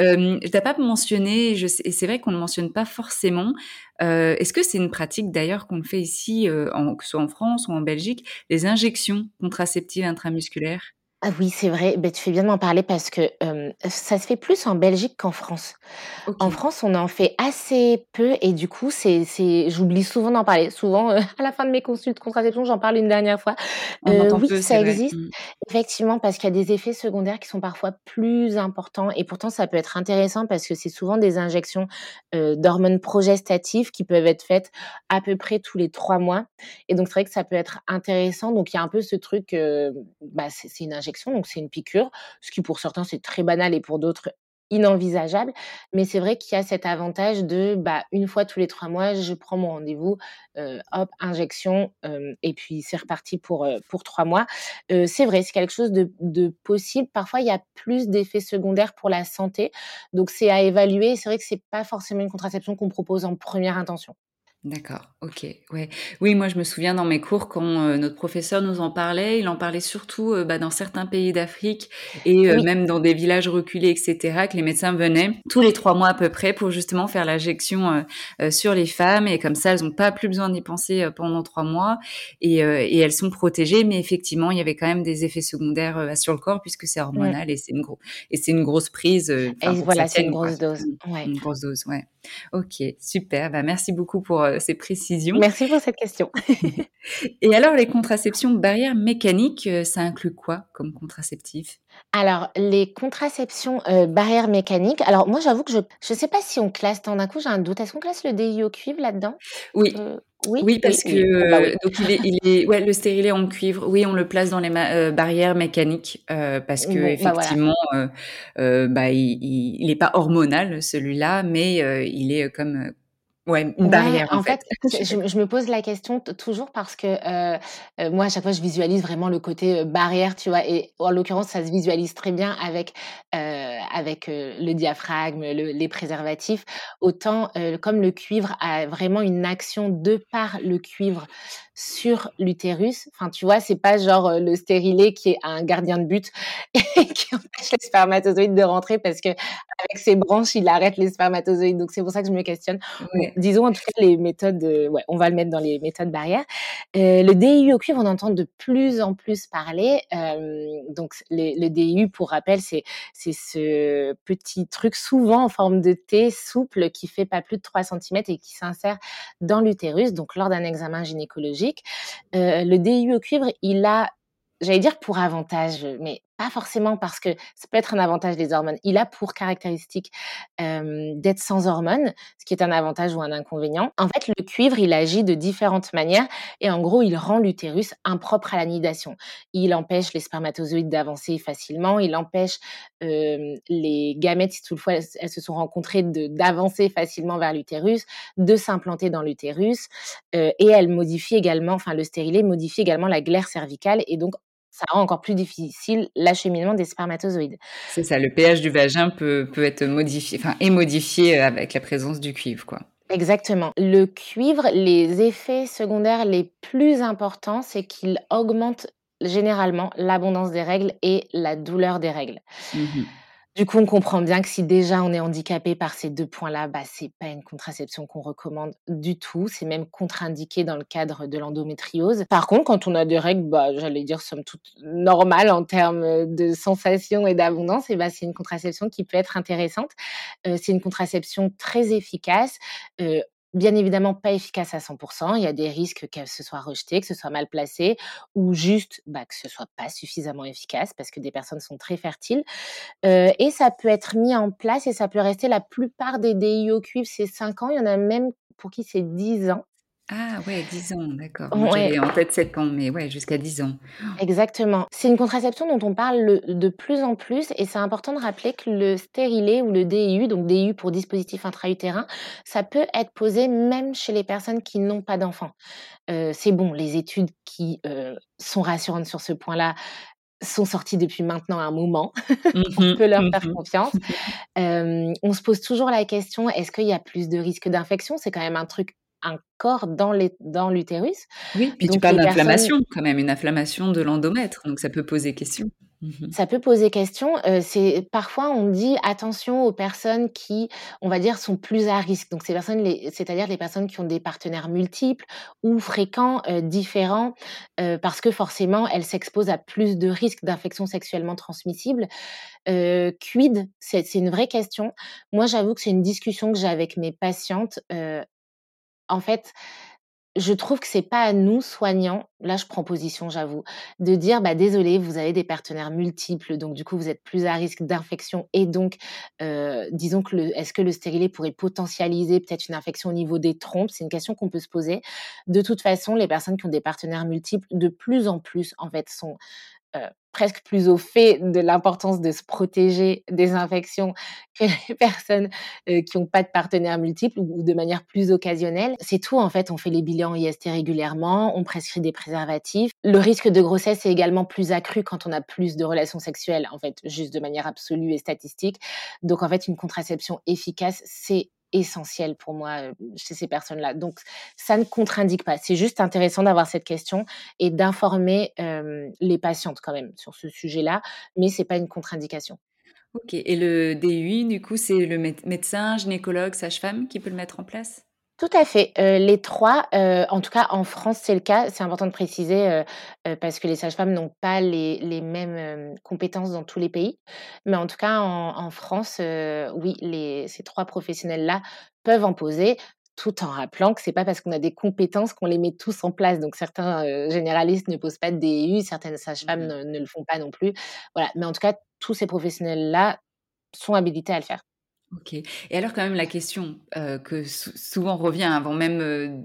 Euh, je t'ai pas mentionné, je sais, et c'est vrai qu'on ne mentionne pas forcément. Euh, Est-ce que c'est une pratique d'ailleurs qu'on fait ici, euh, en, que ce soit en France ou en Belgique, les injections contraceptives intramusculaires? Ah oui, c'est vrai. Ben, tu fais bien de m'en parler parce que ça se fait plus en Belgique qu'en France. En France, on en fait assez peu et du coup, c'est, c'est, j'oublie souvent d'en parler. Souvent, à la fin de mes consultes contraception, j'en parle une dernière fois. oui, ça existe. Mmh. Effectivement, parce qu'il y a des effets secondaires qui sont parfois plus importants et pourtant, ça peut être intéressant parce que c'est souvent des injections d'hormones progestatives qui peuvent être faites à peu près tous les trois mois. Et donc, c'est vrai que ça peut être intéressant. Donc, il y a un peu ce truc, bah, c'est, c'est une injection donc c'est une piqûre, ce qui pour certains c'est très banal et pour d'autres inenvisageable. Mais c'est vrai qu'il y a cet avantage de, bah, une fois tous les trois mois, je prends mon rendez-vous, hop, injection, et puis c'est reparti pour, pour trois mois. c'est vrai, c'est quelque chose de, de, possible. Parfois, il y a plus d'effets secondaires pour la santé. Donc, c'est à évaluer. C'est vrai que c'est pas forcément une contraception qu'on propose en première intention. D'accord, OK, ouais. Oui, moi je me souviens dans mes cours quand euh, notre professeur nous en parlait, il en parlait surtout euh, bah, dans certains pays d'Afrique et euh, même dans des villages reculés, etc., que les médecins venaient tous les trois mois à peu près pour justement faire l'injection sur les femmes et comme ça elles n'ont pas plus besoin d'y penser pendant trois mois et, et, elles sont protégées. Mais effectivement, il y avait quand même des effets secondaires sur le corps puisque c'est hormonal et c'est une et grosse prise. et voilà, c'est une grosse dose. Ouais. Une grosse dose, ouais. Ok, super. Bah, merci beaucoup pour euh, ces précisions. Merci pour cette question. Et alors, les contraceptions barrières mécaniques, euh, ça inclut quoi comme contraceptif? Alors, les contraceptions euh, barrières mécaniques, alors moi j'avoue que je ne sais pas si on classe, tant d'un coup j'ai un doute, est-ce qu'on classe le DI au cuivre là-dedans? Oui. Oui, parce que bah donc il est, il est, ouais, le stérilet en cuivre. Oui, on le place dans les barrières mécaniques parce que bah, effectivement, bah, il, il, est pas hormonal celui-là, mais il est comme Ouais, une barrière en, fait. je, me pose la question toujours parce que euh, euh, moi à chaque fois je visualise vraiment le côté euh, barrière, tu vois, et en l'occurrence ça se visualise très bien avec avec le diaphragme, les préservatifs. Autant comme le cuivre a vraiment une action de par le cuivre sur l'utérus. Enfin, tu vois, c'est pas genre euh, le stérilet qui est un gardien de but et qui empêche les spermatozoïdes de rentrer parce que avec ses branches, il arrête les spermatozoïdes. Donc c'est pour ça que je me questionne. disons en tout cas les méthodes, ouais, on va le mettre dans les méthodes barrières. Euh, le DIU au cuivre, on entend de plus en plus parler. Euh, donc le DIU, pour rappel, c'est c'est ce petit truc souvent en forme de T souple qui fait pas plus de 3 cm et qui s'insère dans l'utérus. Donc lors d'un examen gynécologique euh, le DIU au cuivre, il a, j'allais dire pour avantage, mais pas forcément parce que ça peut être un avantage des hormones. Il a pour caractéristique d'être sans hormones, ce qui est un avantage ou un inconvénient. En fait, le cuivre, il agit de différentes manières et en gros, il rend l'utérus impropre à la nidation. Il empêche les spermatozoïdes d'avancer facilement, il empêche les gamètes, si toutefois elles, se sont rencontrées, d'avancer facilement vers l'utérus, de s'implanter dans l'utérus et elle modifie également, enfin le stérilet modifie également la glaire cervicale et donc ça rend encore plus difficile l'acheminement des spermatozoïdes. C'est ça, le pH du vagin peut, peut être modifié, enfin, est modifié avec la présence du cuivre, quoi. Exactement. Le cuivre, les effets secondaires les plus importants, c'est qu'il augmente généralement l'abondance des règles et la douleur des règles. Mmh du coup, on comprend bien que si déjà on est handicapé par ces deux points-là, bah, c'est pas une contraception qu'on recommande du tout. C'est même contre-indiqué dans le cadre de l'endométriose. Par contre, quand on a des règles, bah, j'allais dire somme toute normales en termes de sensation et d'abondance, et bah, c'est une contraception qui peut être intéressante. Euh, c'est une contraception très efficace. Euh, bien évidemment pas efficace à 100%. Il y a des risques qu'elle se soit rejetée, que ce soit mal placé ou juste bah, que ce soit pas suffisamment efficace parce que des personnes sont très fertiles. Euh, et ça peut être mis en place et ça peut rester la plupart des DIO cuivre, c'est 5 ans. Il y en a même pour qui c'est 10 ans. Ah ouais, 10 ans, d'accord. j'avais en tête 7 ans, mais ouais, jusqu'à 10 ans. Exactement. C'est une contraception dont on parle de plus en plus et c'est important de rappeler que le stérilet ou le DIU, donc DIU pour dispositif intra-utérin, ça peut être posé même chez les personnes qui n'ont pas d'enfants. Euh, c'est bon, les études qui euh, sont rassurantes sur ce point-là sont sorties depuis maintenant un moment. on mmh peut leur faire mmh confiance. Euh, on se pose toujours la question, est-ce qu'il y a plus de risques d'infection? C'est quand même un truc un corps dans l'utérus. Oui, puis tu parles d'inflammation quand même, une inflammation de l'endomètre, donc ça peut poser question. Mmh ça peut poser question. Euh, c'est parfois on dit attention aux personnes qui, on va dire, sont plus à risque. Donc ces personnes, c'est-à-dire les personnes qui ont des partenaires multiples ou fréquents, euh, différents, euh, parce que forcément elles s'exposent à plus de risques d'infections sexuellement transmissibles. quid? C'est une vraie question. Moi, j'avoue que c'est une discussion que j'ai avec mes patientes en fait, je trouve que c'est pas à nous, soignants, là je prends position, j'avoue, de dire bah désolé, vous avez des partenaires multiples, donc du coup vous êtes plus à risque d'infection et donc disons que est-ce que le stérilet pourrait potentialiser peut-être une infection au niveau des trompes? C'est une question qu'on peut se poser. De toute façon, les personnes qui ont des partenaires multiples, de plus en plus en fait sont presque plus au fait de l'importance de se protéger des infections que les personnes qui n'ont pas de partenaire multiple ou, de manière plus occasionnelle. C'est tout, en fait, on fait les bilans IST régulièrement, on prescrit des préservatifs. Le risque de grossesse est également plus accru quand on a plus de relations sexuelles, en fait, juste de manière absolue et statistique. Donc, en fait, une contraception efficace, c'est essentiel pour moi chez ces personnes-là. Donc, ça ne contre-indique pas. C'est juste intéressant d'avoir cette question et d'informer les patientes quand même sur ce sujet-là, mais c'est pas une contre-indication. Ok. Et le DUI, du coup, c'est le médecin, gynécologue, sage-femme qui peut le mettre en place? Tout à fait. les trois, en tout cas en France, c'est le cas. C'est important de préciser, parce que les sages-femmes n'ont pas les les mêmes, compétences dans tous les pays. Mais en tout cas en France, oui, les ces trois professionnels-là peuvent en poser, tout en rappelant que c'est pas parce qu'on a des compétences qu'on les met tous en place. Donc certains, généralistes ne posent pas de DU, certaines sages-femmes mmh ne le font pas non plus. Voilà, mais en tout cas, tous ces professionnels-là sont habilités à le faire. OK. Et alors quand même la question, que souvent revient avant même,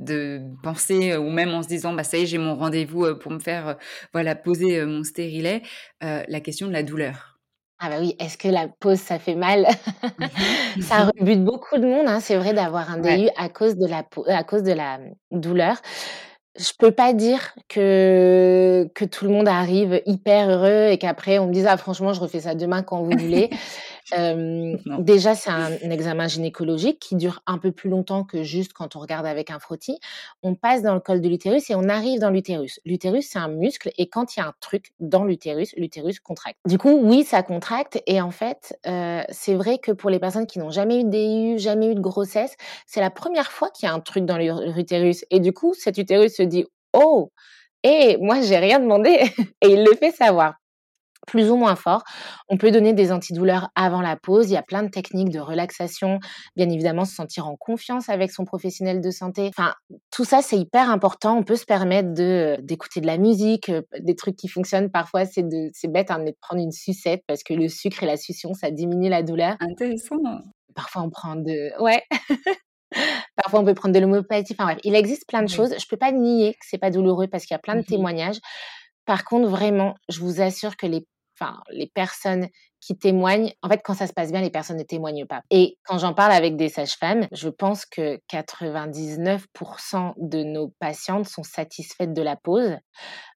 de penser, ou même en se disant: «Bah, ça y est, j'ai mon rendez-vous, pour me faire, voilà, poser, mon stérilet», la question de la douleur. Ah bah oui, est-ce que la pause, ça fait mal? Ça rebute beaucoup de monde, hein, c'est vrai d'avoir un DU à cause de la à cause de la, mmh, douleur. Je peux pas dire que que tout le monde arrive hyper heureux et qu'après on me dise: «Ah franchement, je refais ça demain quand vous voulez». déjà, c'est un, examen gynécologique qui dure un peu plus longtemps que juste quand on regarde avec un frottis. On passe dans le col de l'utérus et on arrive dans l'utérus. L'utérus, c'est un muscle et quand il y a un truc dans l'utérus, l'utérus contracte. Du coup, oui, ça contracte et en fait, c'est vrai que pour les personnes qui n'ont jamais eu de DU, jamais eu de grossesse, c'est la première fois qu'il y a un truc dans l'utérus et du coup, cet utérus se dit oh, et moi j'ai rien demandé et il le fait savoir plus ou moins fort. On peut donner des antidouleurs avant la pause. Il y a plein de techniques de relaxation. Bien évidemment, se sentir en confiance avec son professionnel de santé. Enfin, tout ça, c'est hyper important. On peut se permettre de d'écouter de la musique, euh, des trucs qui fonctionnent. Parfois, c'est de, c'est bête hein, de prendre une sucette parce que le sucre et la succion, ça diminue la douleur. Intéressant. Parfois, on prend de, ouais. Parfois, on peut prendre de l'homéopathie. Enfin bref, il existe plein de choses. Je peux pas nier que c'est pas douloureux parce qu'il y a plein de mmh témoignages. Par contre, vraiment, je vous assure que les enfin, les personnes qui témoignent, en fait, quand ça se passe bien, les personnes ne témoignent pas. Et quand j'en parle avec des sages-femmes, je pense que 99% de nos patientes sont satisfaites de la pause.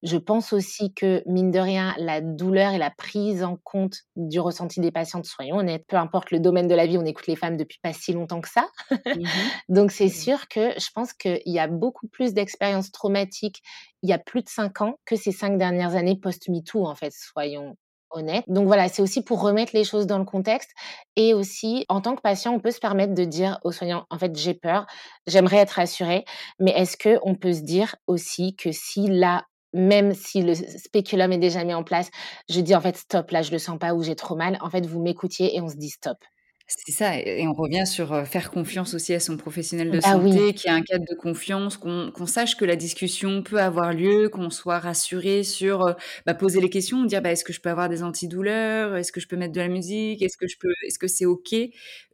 Je pense aussi que, mine de rien, la douleur et la prise en compte du ressenti des patientes, soyons honnêtes, peu importe le domaine de la vie, on écoute les femmes depuis pas si longtemps que ça. Mmh Donc, c'est mmh sûr que je pense qu'il y a beaucoup plus d'expériences traumatiques il y a plus de cinq ans que ces cinq dernières années post-MeToo, en fait, soyons honnête. Donc voilà, c'est aussi pour remettre les choses dans le contexte et aussi en tant que patient, on peut se permettre de dire aux soignants en fait, j'ai peur, j'aimerais être rassurée, mais est-ce que on peut se dire aussi que si là même si le spéculum est déjà mis en place, je dis en fait stop, là je le sens pas ou j'ai trop mal, en fait vous m'écoutiez et on se dit stop. C'est ça et et on revient sur, faire confiance aussi à son professionnel de Bah oui. santé, qu'il y ait un cadre de confiance, qu'on qu'on sache que la discussion peut avoir lieu, qu'on soit rassuré sur, bah, poser les questions, dire: «Bah, est-ce que je peux avoir des antidouleurs? Est-ce que je peux mettre de la musique? Est-ce que je peux est-ce que c'est OK?» et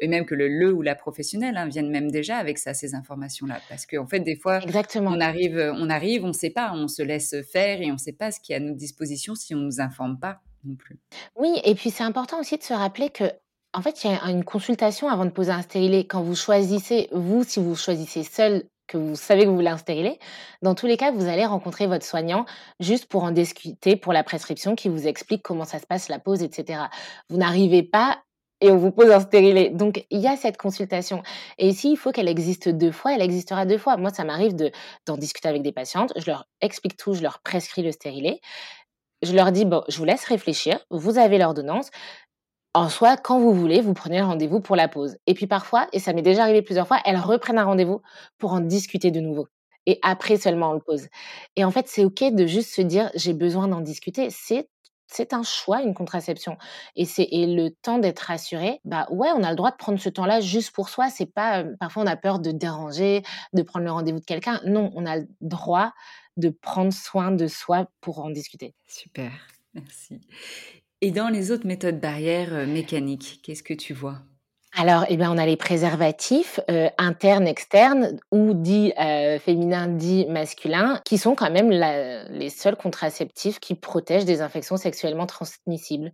même que le le ou la professionnelle, hein, vienne même déjà avec ça, ces informations-là. Parce qu'en fait, des fois, Exactement. on arrive, on arrive, on sait pas, on se laisse faire et on sait pas ce qui est à notre disposition si on nous informe pas non plus. Oui et puis c'est important aussi de se rappeler qu'en fait, il y a une consultation avant de poser un stérilet. Quand vous choisissez, vous, si vous choisissez seul, que vous savez que vous voulez un stérilet, dans tous les cas, vous allez rencontrer votre soignant juste pour en discuter pour la prescription qui vous explique comment ça se passe, la pose et cetera. Vous n'arrivez pas et on vous pose un stérilet. Donc il y a cette consultation et s'il faut qu'elle existe 2 fois, elle existera 2 fois. Moi, ça m'arrive de d'en discuter avec des patientes, je leur explique tout, je leur prescris le stérilet. Je leur dis: «Bon, je vous laisse réfléchir, vous avez l'ordonnance. En soi, quand vous voulez, vous prenez un rendez-vous pour la pause» et puis parfois, et ça m'est déjà arrivé plusieurs fois, elles reprennent un rendez-vous pour en discuter de nouveau et après seulement on le pose et en fait, c'est OK de juste se dire: «J'ai besoin d'en discuter». C'est c'est un choix, une contraception et c'est le temps d'être rassuré, bah, ouais, on a le droit de prendre ce temps-là juste pour soi. C'est pas, heu, parfois on a peur de déranger, de prendre le rendez-vous de quelqu'un. Non, on a le droit de prendre soin de soi pour en discuter. Super, merci et dans les autres méthodes barrières, heu, mécaniques, qu'est-ce que tu vois? Alors, eh ben, on a les préservatifs, heu, internes, externes ou dits, heu, féminins, dits masculins, qui sont quand même les seuls contraceptifs qui protègent des infections sexuellement transmissibles.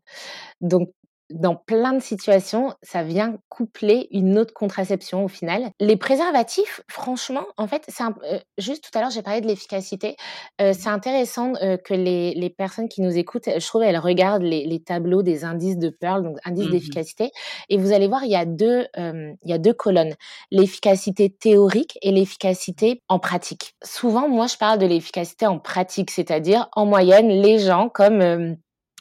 Donc, dans plein de situations, ça vient coupler une autre contraception au final. Les préservatifs, franchement, en fait, c'est un heu, juste tout à l'heure, j'ai parlé de l'efficacité. Heu, c'est intéressant, heu, que les les personnes qui nous écoutent, je trouve, elles regardent les les tableaux des indices de Pearl, donc indices Mmh mh. d'efficacité et vous allez voir, il y a 2, hem, il y a 2 colonnes, l'efficacité théorique et l'efficacité en pratique. Souvent, moi, je parle de l'efficacité en pratique, c'est-à-dire, en moyenne, les gens comme,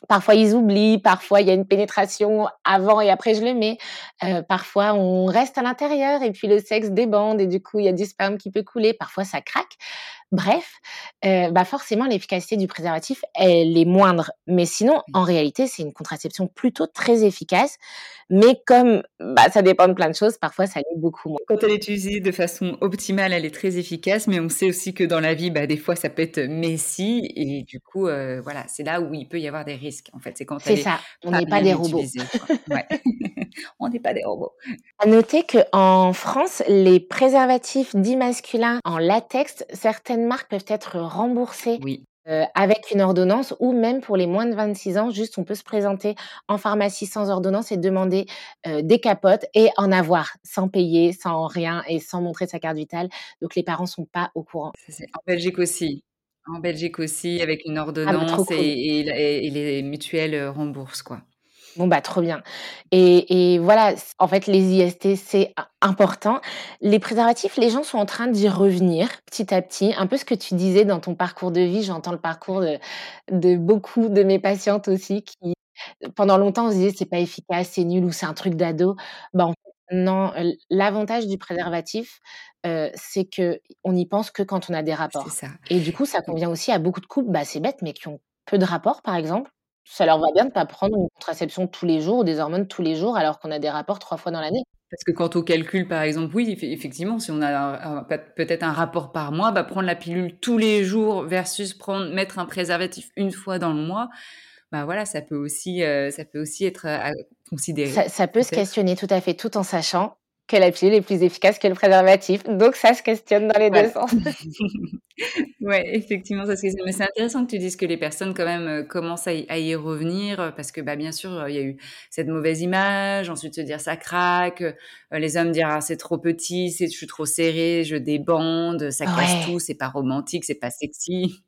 parfois ils oublient, parfois il y a une pénétration avant et après je le mets, heu, parfois on reste à l'intérieur et puis le sexe débande et du coup, il y a du sperme qui peut couler, parfois ça craque. Bref, heu, bah, forcément l'efficacité du préservatif, elle est moindre, mais sinon, Oui. en réalité, c'est une contraception plutôt très efficace, mais comme, bah, ça dépend de plein de choses, parfois ça l'est beaucoup moins. Quand elle est utilisée de façon optimale, elle est très efficace, mais on sait aussi que dans la vie, bah, des fois, ça peut être messy et du coup, heu, voilà, c'est là où il peut y avoir des risques, en fait. C'est quand C'est ça, on n'est pas des robots. Ouais. On n'est pas des robots. À noter qu'en France, les préservatifs dits masculins en latex, certaines marques peuvent être remboursées, Oui. heu, avec une ordonnance ou même pour les moins de 26 ans, juste on peut se présenter en pharmacie sans ordonnance et demander, heu, des capotes et en avoir, sans payer, sans rien et sans montrer sa carte vitale. Donc les parents sont pas au courant. En Belgique aussi. En Belgique aussi, avec une Ah bah, ordonnance et cool. et la et et les mutuelles, heu, remboursent, quoi. Bon, bah, trop bien et et voilà, en fait, les IST, c'est im important. Les préservatifs, les gens sont en train d'y revenir petit à petit, un peu ce que tu disais dans ton parcours de vie. J'entends le parcours de de beaucoup de mes patientes aussi qui, pendant longtemps, on se disait: «C'est pas efficace, c'est nul ou c'est un truc d'ado». Bah, en fait, non, l'avantage du préservatif, heu, c'est qu'on y pense que quand on a des rapports ça. et du coup, ça convient aussi à beaucoup de couples, bah, c'est bête, mais qui ont peu de rapports, par exemple. Ça leur va bien de pas prendre une contraception tous les jours ou des hormones tous les jours alors qu'on a des rapports 3 fois dans l'année. Parce que quand on calcule, par exemple, oui, effe effectivement, si on a peut-être un rapport par mois, bah, prendre la pilule tous les jours versus prendre mettre un préservatif une fois dans le mois, bah, voilà, ça peut aussi, heu, ça peut aussi être, heu, à considérer, Ça ça peut se questionner, tout à fait, tout en sachant que la pilule est plus efficace que le préservatif. Donc ça se questionne dans les 2 Voilà. sens. Ouais, effectivement, ça se questionne, mais c'est intéressant que tu dises que les personnes quand même, heu, commencent à y à y revenir, heu, parce que, bah, bien sûr, heu, il y a eu cette mauvaise image, ensuite se dire: «Ça craque», les hommes dire: «Ah, c'est trop petit, c'est je suis trop serré, je débande, ça casse Ouais. tout, c'est pas romantique, c'est pas sexy».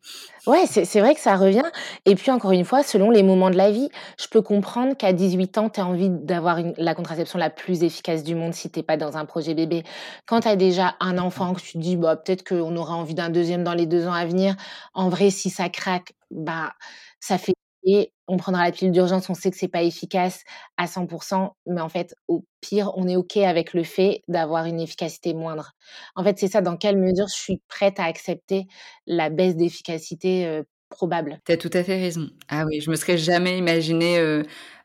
Ouais, c'est vrai que ça revient et puis encore une fois, selon les moments de la vie, je peux comprendre qu'à 18 ans, tu aies envie d'avoir la contraception la plus efficace du monde si tu es dans un projet bébé. Quand tu as déjà un enfant, que tu te dis: «Bah, peut-être qu'on aura envie d'un 2e dans les 2 ans à venir». En vrai, si ça craque, bah, ça fait et on prendra la pilule d'urgence, on sait que c'est pas efficace à 100% mais en fait, au pire, on est OK avec le fait d'avoir une efficacité moindre. En fait, c'est ça, dans quelle mesure je suis prête à accepter la baisse d'efficacité, probable. Tu as tout à fait raison. Ah oui, je me serais jamais imaginée, heu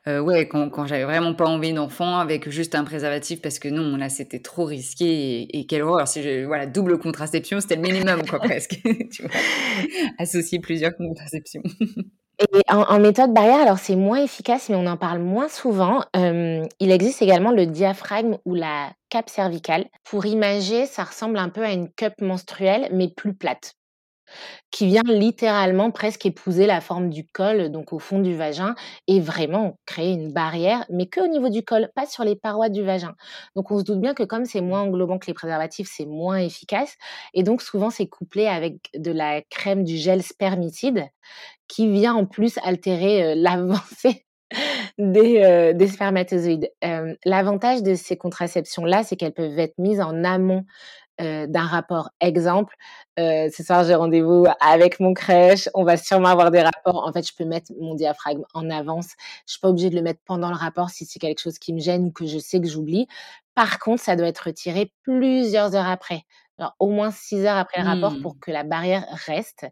Heu, ouais, quand j'avais vraiment pas envie d'enfant avec juste un préservatif parce que non, là, c'était trop risqué et et quelle horreur voilà, double contraception, c'était le minimum quoi presque, tu? Associer plusieurs contraceptions. Et en méthode barrière, alors c'est moins efficace, mais on en parle moins souvent. Hem, il existe également le diaphragme ou la cape cervicale. Pour imager, ça ressemble un peu à une cup menstruelle, mais plus plate. Qui vient littéralement presque épouser la forme du col, donc au fond du vagin et vraiment créer une barrière, mais qu'au niveau du col, pas sur les parois du vagin. Donc on se doute bien que comme c'est moins englobant que les préservatifs, c'est moins efficace et donc souvent c'est couplé avec de la crème, du gel spermicide qui vient en plus altérer, heu, l'avancée des, des spermatozoïdes. Hem, l'avantage de ces contraceptions-là, c'est qu'elles peuvent être mises en amont heu, d'un rapport. Exemple, heu, ce soir j'ai rendez-vous avec mon crèche, on va sûrement avoir des rapports. En fait, je peux mettre mon diaphragme en avance. Je suis pas obligée de le mettre pendant le rapport si c'est quelque chose qui me gêne ou que je sais que j'oublie. Par contre, ça doit être retiré plusieurs heures après. Alors, au moins 6 heures après le rapport pour Mmh. que la barrière reste.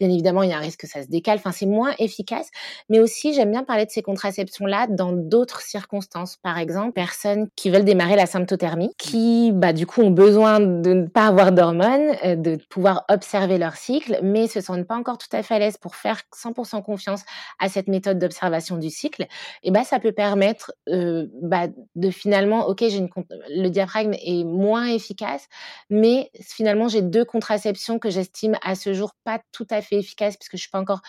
Bien évidemment, il y a un risque que ça se décale, enfin, c'est moins efficace. Mais aussi, j'aime bien parler de ces contraceptions-là dans d'autres circonstances. Par exemple, personnes qui veulent démarrer la symptothermie, qui, bah, du coup, ont besoin de ne pas avoir d'hormones, heu, de pouvoir observer leur cycle, mais se sentent pas encore tout à fait à l'aise pour faire 100 confiance à cette méthode d'observation du cycle et bah, ça peut permettre, heu, bah, de finalement, OK, j'ai une le diaphragme est moins efficace, mais finalement, j'ai 2 contraceptions que j'estime à ce jour pas tout à fait efficaces puisque je suis pas encore,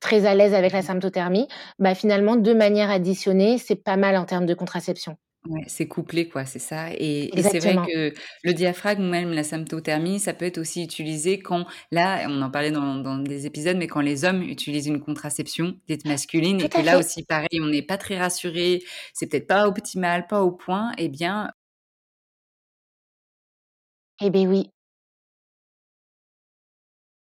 très à l'aise avec la Mmh symptothermie. Bah, finalement, 2 manières additionnées, c'est pas mal en termes de contraception. Ouais, c'est couplé quoi, c'est ça et et c'est vrai que le diaphragme ou même la symptothermie, ça peut être aussi utilisé quand là, on en parlait dans dans des épisodes, mais quand les hommes utilisent une contraception dite masculine Tout et que là aussi pareil, on n'est pas très rassuré, c'est peut-être pas optimal, pas au point et bien Eh beh, oui.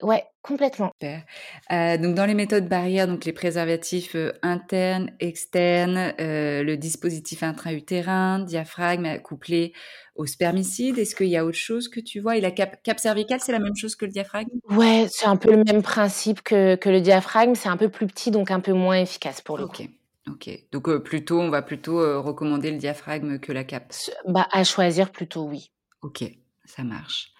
Ouais, complètement. Super. Heu, donc dans les méthodes barrières, donc les préservatifs, heu, internes, externes, heu, le dispositif intra-utérin, diaphragme accouplé au spermicide. Est-ce qu'il y a autre chose que tu vois? Et la cape cape cervicale, c'est la même chose que le diaphragme? Ouais, c'est un peu le même principe que que le diaphragme, c'est un peu plus petit, donc un peu moins efficace pour le coup. OK, OK. Donc heu, plutôt on va plutôt, heu, recommander le diaphragme que la cape? Ce bah, à choisir plutôt, oui. OK, ça marche.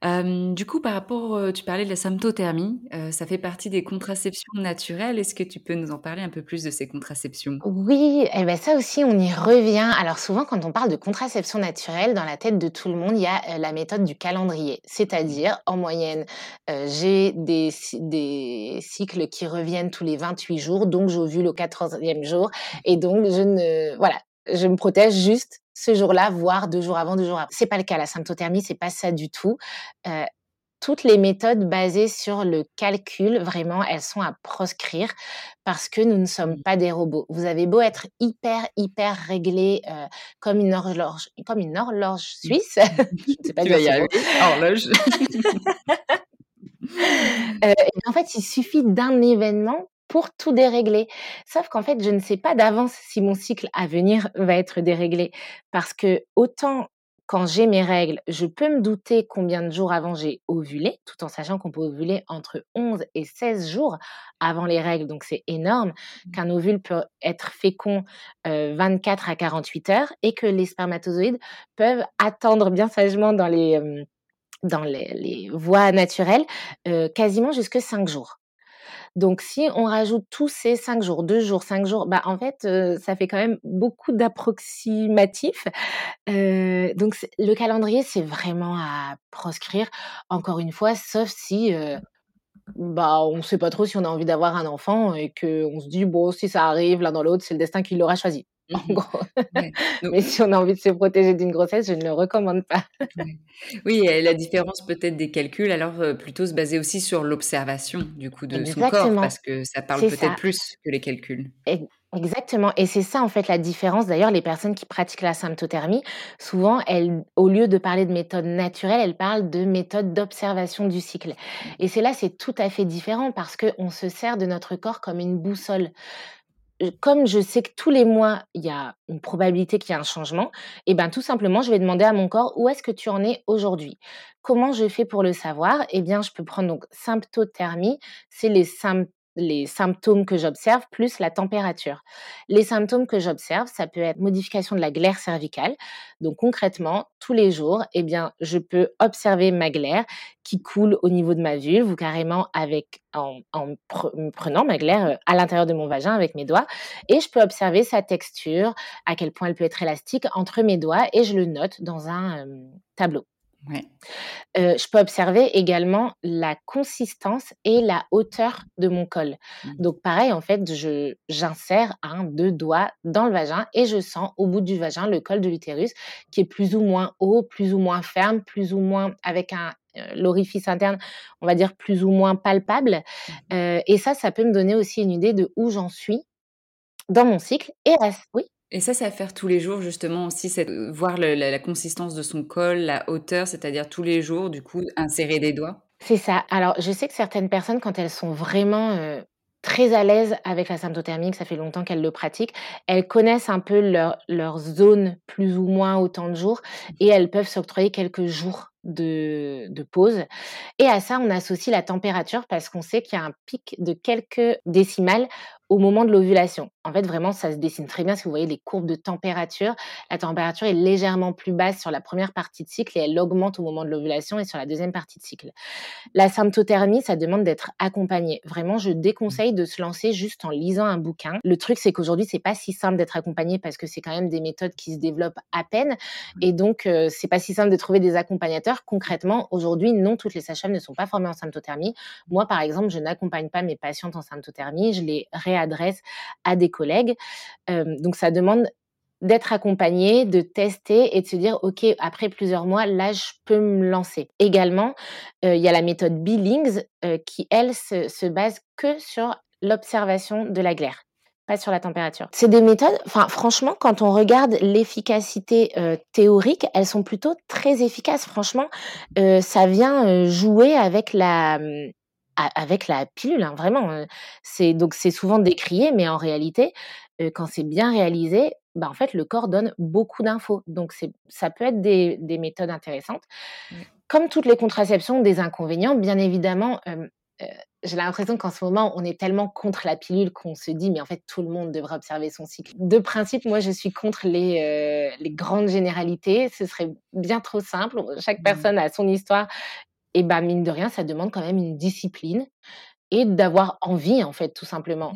Du coup, par rapport, tu parlais de la symptothermie, ça fait partie des contraceptions naturelles. Est-ce que tu peux nous en parler un peu plus de ces contraceptions? Oui, et bah, ça aussi, on y revient. Alors souvent, quand on parle de contraception naturelle, dans la tête de tout le monde, il y a, la méthode du calendrier. C'est-à-dire, en moyenne, j'ai des des cycles qui reviennent tous les 28 jours, donc j'ovule au 14e jour et donc je ne voilà, je me protège juste ce jour-là, voire 2 jours avant, 2 jours après. C'est pas le cas, la symptothermie, c'est pas ça du tout. Heu, toutes les méthodes basées sur le calcul, vraiment, elles sont à proscrire parce que nous ne sommes Mmh. pas des robots. Vous avez beau être hyper, hyper réglé, heu, comme une horloge comme une horloge Mmh. suisse, je ne sais pas Tu vas y arriver, horloge. Et en fait, il suffit d'un événement pour tout dérégler. Sauf qu'en fait, je ne sais pas d'avance si mon cycle à venir va être déréglé. Parce que autant quand j'ai mes règles, je peux me douter combien de jours avant j'ai ovulé, tout en sachant qu'on peut ovuler entre 11 et 16 jours avant les règles, donc c'est énorme, qu'un ovule peut être fécond, heu, 24 à 48 heures et que les spermatozoïdes peuvent attendre bien sagement dans les, hem dans les les voies naturelles, heu, quasiment jusque 5 jours. Donc si on rajoute tous ces 5 jours, 2 jours, 5 jours, bah, en fait, ça fait quand même beaucoup d'approximatifs. Donc le calendrier, c'est vraiment à proscrire, encore une fois, sauf si, bah, on sait pas trop si on a envie d'avoir un enfant et qu'on se dit: «Bon, si ça arrive l'un dans l'autre, c'est le destin qui l'aura choisi», en mh. gros. Ouais, donc Mais si on a envie de se protéger d'une grossesse, je ne le recommande pas. ouais. Oui et la différence peut-être des calculs alors, heu, plutôt se baser aussi sur l'observation du coup de son corps Exactement, parce que ça parle peut-être plus que les calculs. Ex exactement et c'est ça, en fait, la différence. D'ailleurs, les personnes qui pratiquent la symptothermie, souvent, elles au lieu de parler de méthode naturelle, elles parlent de méthode d'observation du cycle et c'est là, c'est tout à fait différent parce qu'on se sert de notre corps comme une boussole. Comme je sais que tous les mois, il y a une probabilité qu'il y ait un changement et ben, tout simplement, je vais demander à mon corps: «Où est-ce que tu en es aujourd'hui?» comment je fais pour le savoir? Et bien, je peux prendre donc symptothermie, c'est les symp les symptômes que j'observe plus la température. Les symptômes que j'observe, ça peut être modification de la glaire cervicale. Donc concrètement, tous les jours, eh bien, je peux observer ma glaire qui coule au niveau de ma vulve ou carrément avec en, prenant ma glaire euh, à l'intérieur de mon vagin avec mes doigts et je peux observer sa texture, à quel point elle peut être élastique entre mes doigts et je le note dans un euh, tableau. Euh, je peux observer également la consistance et la hauteur de mon col. Mmh. Donc pareil, en fait, je j'insère un, deux doigts dans le vagin et je sens au bout du vagin le col de l'utérus qui est plus ou moins haut, plus ou moins ferme, plus ou moins avec un euh, l'orifice interne, on va dire plus ou moins palpable. Mmh. Euh, et ça, ça peut me donner aussi une idée de où j'en suis dans mon cycle. Et oui? Et ça, c'est à faire tous les jours, justement, aussi, c'est voir la, consistance de son col, la hauteur, c'est-à-dire tous les jours, du coup, insérer des doigts. C'est ça. Alors, je sais que certaines personnes, quand elles sont vraiment euh, très à l'aise avec la symptothermie, ça fait longtemps qu'elles le pratiquent, elles connaissent un peu leur, leur zone plus ou moins autant de jours et elles peuvent s'octroyer quelques jours de, pause. Et à ça, on associe la température parce qu'on sait qu'il y a un pic de quelques décimales au moment de l'ovulation. En fait, vraiment, ça se dessine très bien si vous voyez les courbes de température. La température est légèrement plus basse sur la première partie de cycle et elle augmente au moment de l'ovulation et sur la deuxième partie de cycle. La symptothermie, ça demande d'être accompagné. Vraiment, je déconseille de se lancer juste en lisant un bouquin. Le truc, c'est qu'aujourd'hui, c'est pas si simple d'être accompagné parce que c'est quand même des méthodes qui se développent à peine et donc euh, c'est pas si simple de trouver des accompagnateurs. Concrètement, aujourd'hui, non, toutes les sages-femmes ne sont pas formées en symptothermie. Moi, par exemple, je n'accompagne pas mes patientes en symptothermie. Je les adresse à des collègues. donc ça demande d'être accompagné, de tester et de se dire, OK, après plusieurs mois, là, je peux me lancer. Également, il y a la méthode Billings qui, elle, se, base que sur l'observation de la glaire pas sur la température. C'est des méthodes, enfin franchement, quand on regarde l'efficacité théorique, elles sont plutôt très efficaces. Franchement, ça vient jouer avec la, mmh, avec la pilule, hein, vraiment. C'est donc c'est souvent décrié, mais en réalité, quand c'est bien réalisé, bah, en fait, le corps donne beaucoup d'infos. Donc c'est ça peut être des, des méthodes intéressantes. Comme toutes les contraceptions, des inconvénients, bien évidemment. j'ai l'impression qu'en ce moment, on est tellement contre la pilule qu'on se dit, mais en fait, tout le monde devrait observer son cycle. De principe, moi, je suis contre les, les grandes généralités. Ce serait bien trop simple. Chaque mmh. personne a son histoire et bah, mine de rien, ça demande quand même une discipline et d'avoir envie, en fait, tout simplement.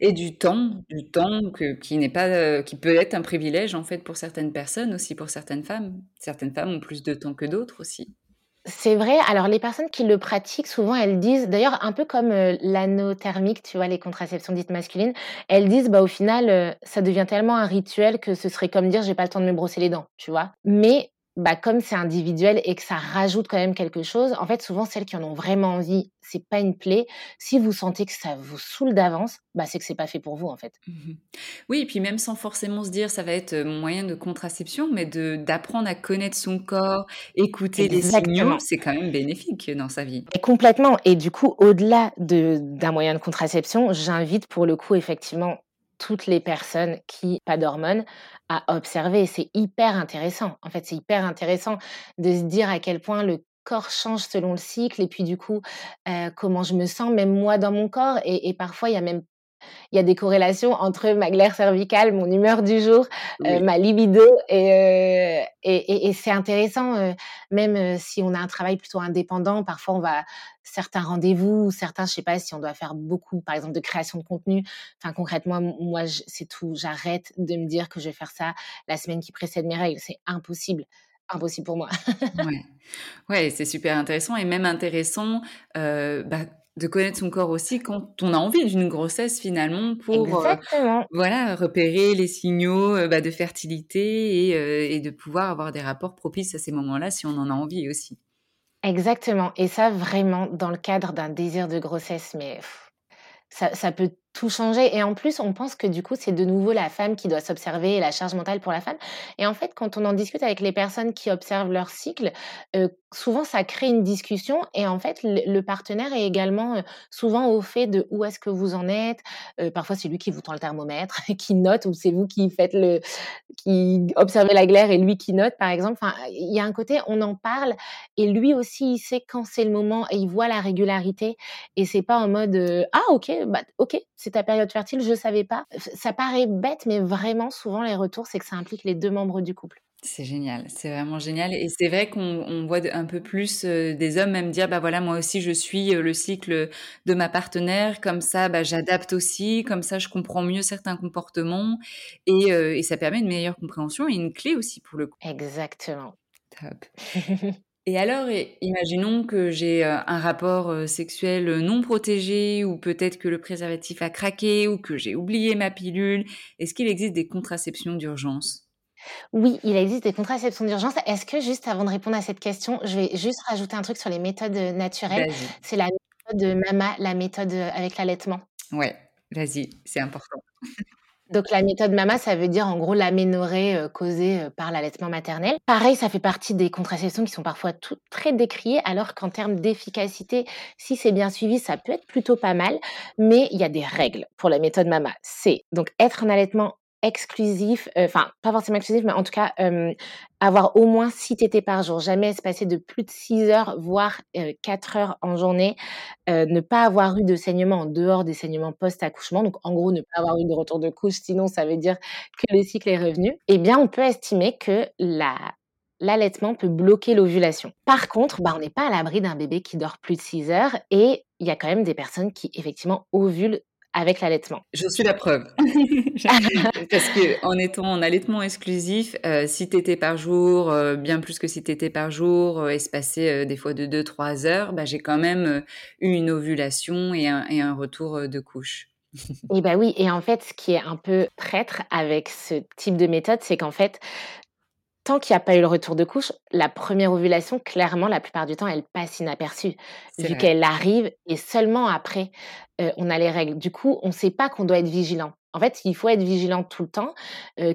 Et du temps, du temps que, qui n'est pas, qui peut être un privilège, en fait, pour certaines personnes, aussi pour certaines femmes. Certaines femmes ont plus de temps que d'autres aussi. C'est vrai. Alors, les personnes qui le pratiquent, souvent, elles disent, d'ailleurs, un peu comme l'anothermique, tu vois, les contraceptions dites masculines, elles disent, bah, au final, ça devient tellement un rituel que ce serait comme dire, j'ai pas le temps de me brosser les dents, tu vois. Mais bah, comme c'est individuel et que ça rajoute quand même quelque chose, en fait, souvent, celles qui en ont vraiment envie, c'est pas une plaie. Si vous sentez que ça vous saoule d'avance, bah, c'est que c'est pas fait pour vous, en fait. Mmh oui, et puis même sans forcément se dire ça va être mon moyen de contraception, mais de d'apprendre à connaître son corps, écouter les signaux, c'est quand même bénéfique dans sa vie. Et complètement. Et du coup, au-delà de, d'un moyen de contraception, j'invite pour le coup, effectivement, toutes les personnes qui pas d'hormones à observer. C'est hyper intéressant. En fait, c'est hyper intéressant de se dire à quel point le corps change selon le cycle et puis du coup comment je me sens même moi dans mon corps et, et parfois il y a même il y a des corrélations entre ma glaire cervicale, mon humeur du jour, euh, ma libido, et, euh, et, et, c'est intéressant, euh, même si on a un travail plutôt indépendant, parfois on va certains rendez-vous, certains, je sais pas si on doit faire beaucoup, par exemple, de création de contenu. Enfin, concrètement, moi, c'est tout. J'arrête de me dire que je vais faire ça la semaine qui précède mes règles. C'est impossible impossible pour moi. ouais, ouais c'est super intéressant et même intéressant bah, de connaître son corps aussi quand on a envie d'une grossesse finalement pour euh, voilà repérer les signaux euh, bah, de fertilité et, euh, et, de pouvoir avoir des rapports propices à ces moments-là si on en a envie aussi. Exactement. Et ça vraiment dans le cadre d'un désir de grossesse, mais ça, ça, peut tout changer. Et en plus, on pense que du coup, c'est de nouveau la femme qui doit s'observer et la charge mentale pour la femme. Et en fait, quand on en discute avec les personnes qui observent leur cycle, souvent ça crée une discussion et en fait le, partenaire est également souvent au fait de où est-ce que vous en êtes. parfois c'est lui qui vous tend le thermomètre, qui note ou c'est vous qui faites le, qui observez la glaire et lui qui note par exemple. Enfin, il y a un côté on en parle et lui aussi il sait quand c'est le moment et il voit la régularité et c'est pas en mode ah ok bah ok c'est ta période fertile je savais pas. Ça paraît bête mais vraiment souvent les retours c'est que ça implique les deux membres du couple. C'est génial, c'est vraiment génial et c'est vrai qu'on voit un peu plus, des hommes même dire: «Bah, voilà, moi aussi je suis, le cycle, de ma partenaire, comme ça, bah, j'adapte aussi, comme ça je comprends mieux certains comportements» et et ça permet une meilleure compréhension et une clé aussi pour le coup. Exactement. Top et alors imaginons que j'ai, un rapport, sexuel, non protégé ou peut-être que le préservatif a craqué ou que j'ai oublié ma pilule. Est-ce qu'il existe des contraceptions d'urgence? Oui, il existe des contraceptions d'urgence. Est-ce que juste avant de répondre à cette question, je vais juste rajouter un truc sur les méthodes, naturelles? Vas-y. C'est la méthode, MAMA, la méthode, avec l'allaitement. Ouais, vas-y, c'est important. Donc la méthode MAMA, ça veut dire en gros l'aménorrhée, causée, par l'allaitement maternel. Pareil, ça fait partie des contraceptions qui sont parfois toutes très décriées, alors qu'en termes d'efficacité, si c'est bien suivi, ça peut être plutôt pas mal. Mais il y a des règles pour la méthode MAMA. C'est donc être en allaitement exclusif, enfin pas forcément exclusif, mais en tout cas avoir au moins 6 tétés par jour, jamais se passer de plus de 6 heures, voire 4 heures en journée, ne pas avoir eu de saignement en dehors des saignements post-accouchement, donc en gros ne pas avoir eu de retour de couche, sinon ça veut dire que le cycle est revenu, eh bien on peut estimer que la l'allaitement peut bloquer l'ovulation. Par contre, bah, on n'est pas à l'abri d'un bébé qui dort plus de 6 heures et il y a quand même des personnes qui effectivement ovulent avec l'allaitement. Je suis la preuve. Parce que en étant en allaitement exclusif, euh, 6 tétés par jour, euh, bien plus que 6 tétés par jour, euh, espacé euh, des fois de 2-3 heures, bah, j'ai quand même euh, eu une ovulation et un, et un retour de couche. et bah oui, et en fait, ce qui est un peu traître avec ce type de méthode, c'est qu'en fait, tant qu'il n'y a pas eu le retour de couche, la première ovulation, clairement, la plupart du temps, elle passe inaperçue, vu qu'elle arrive et seulement après, on a les règles. Du coup, on ne sait pas qu'on doit être vigilant. En fait, il faut être vigilant tout le temps,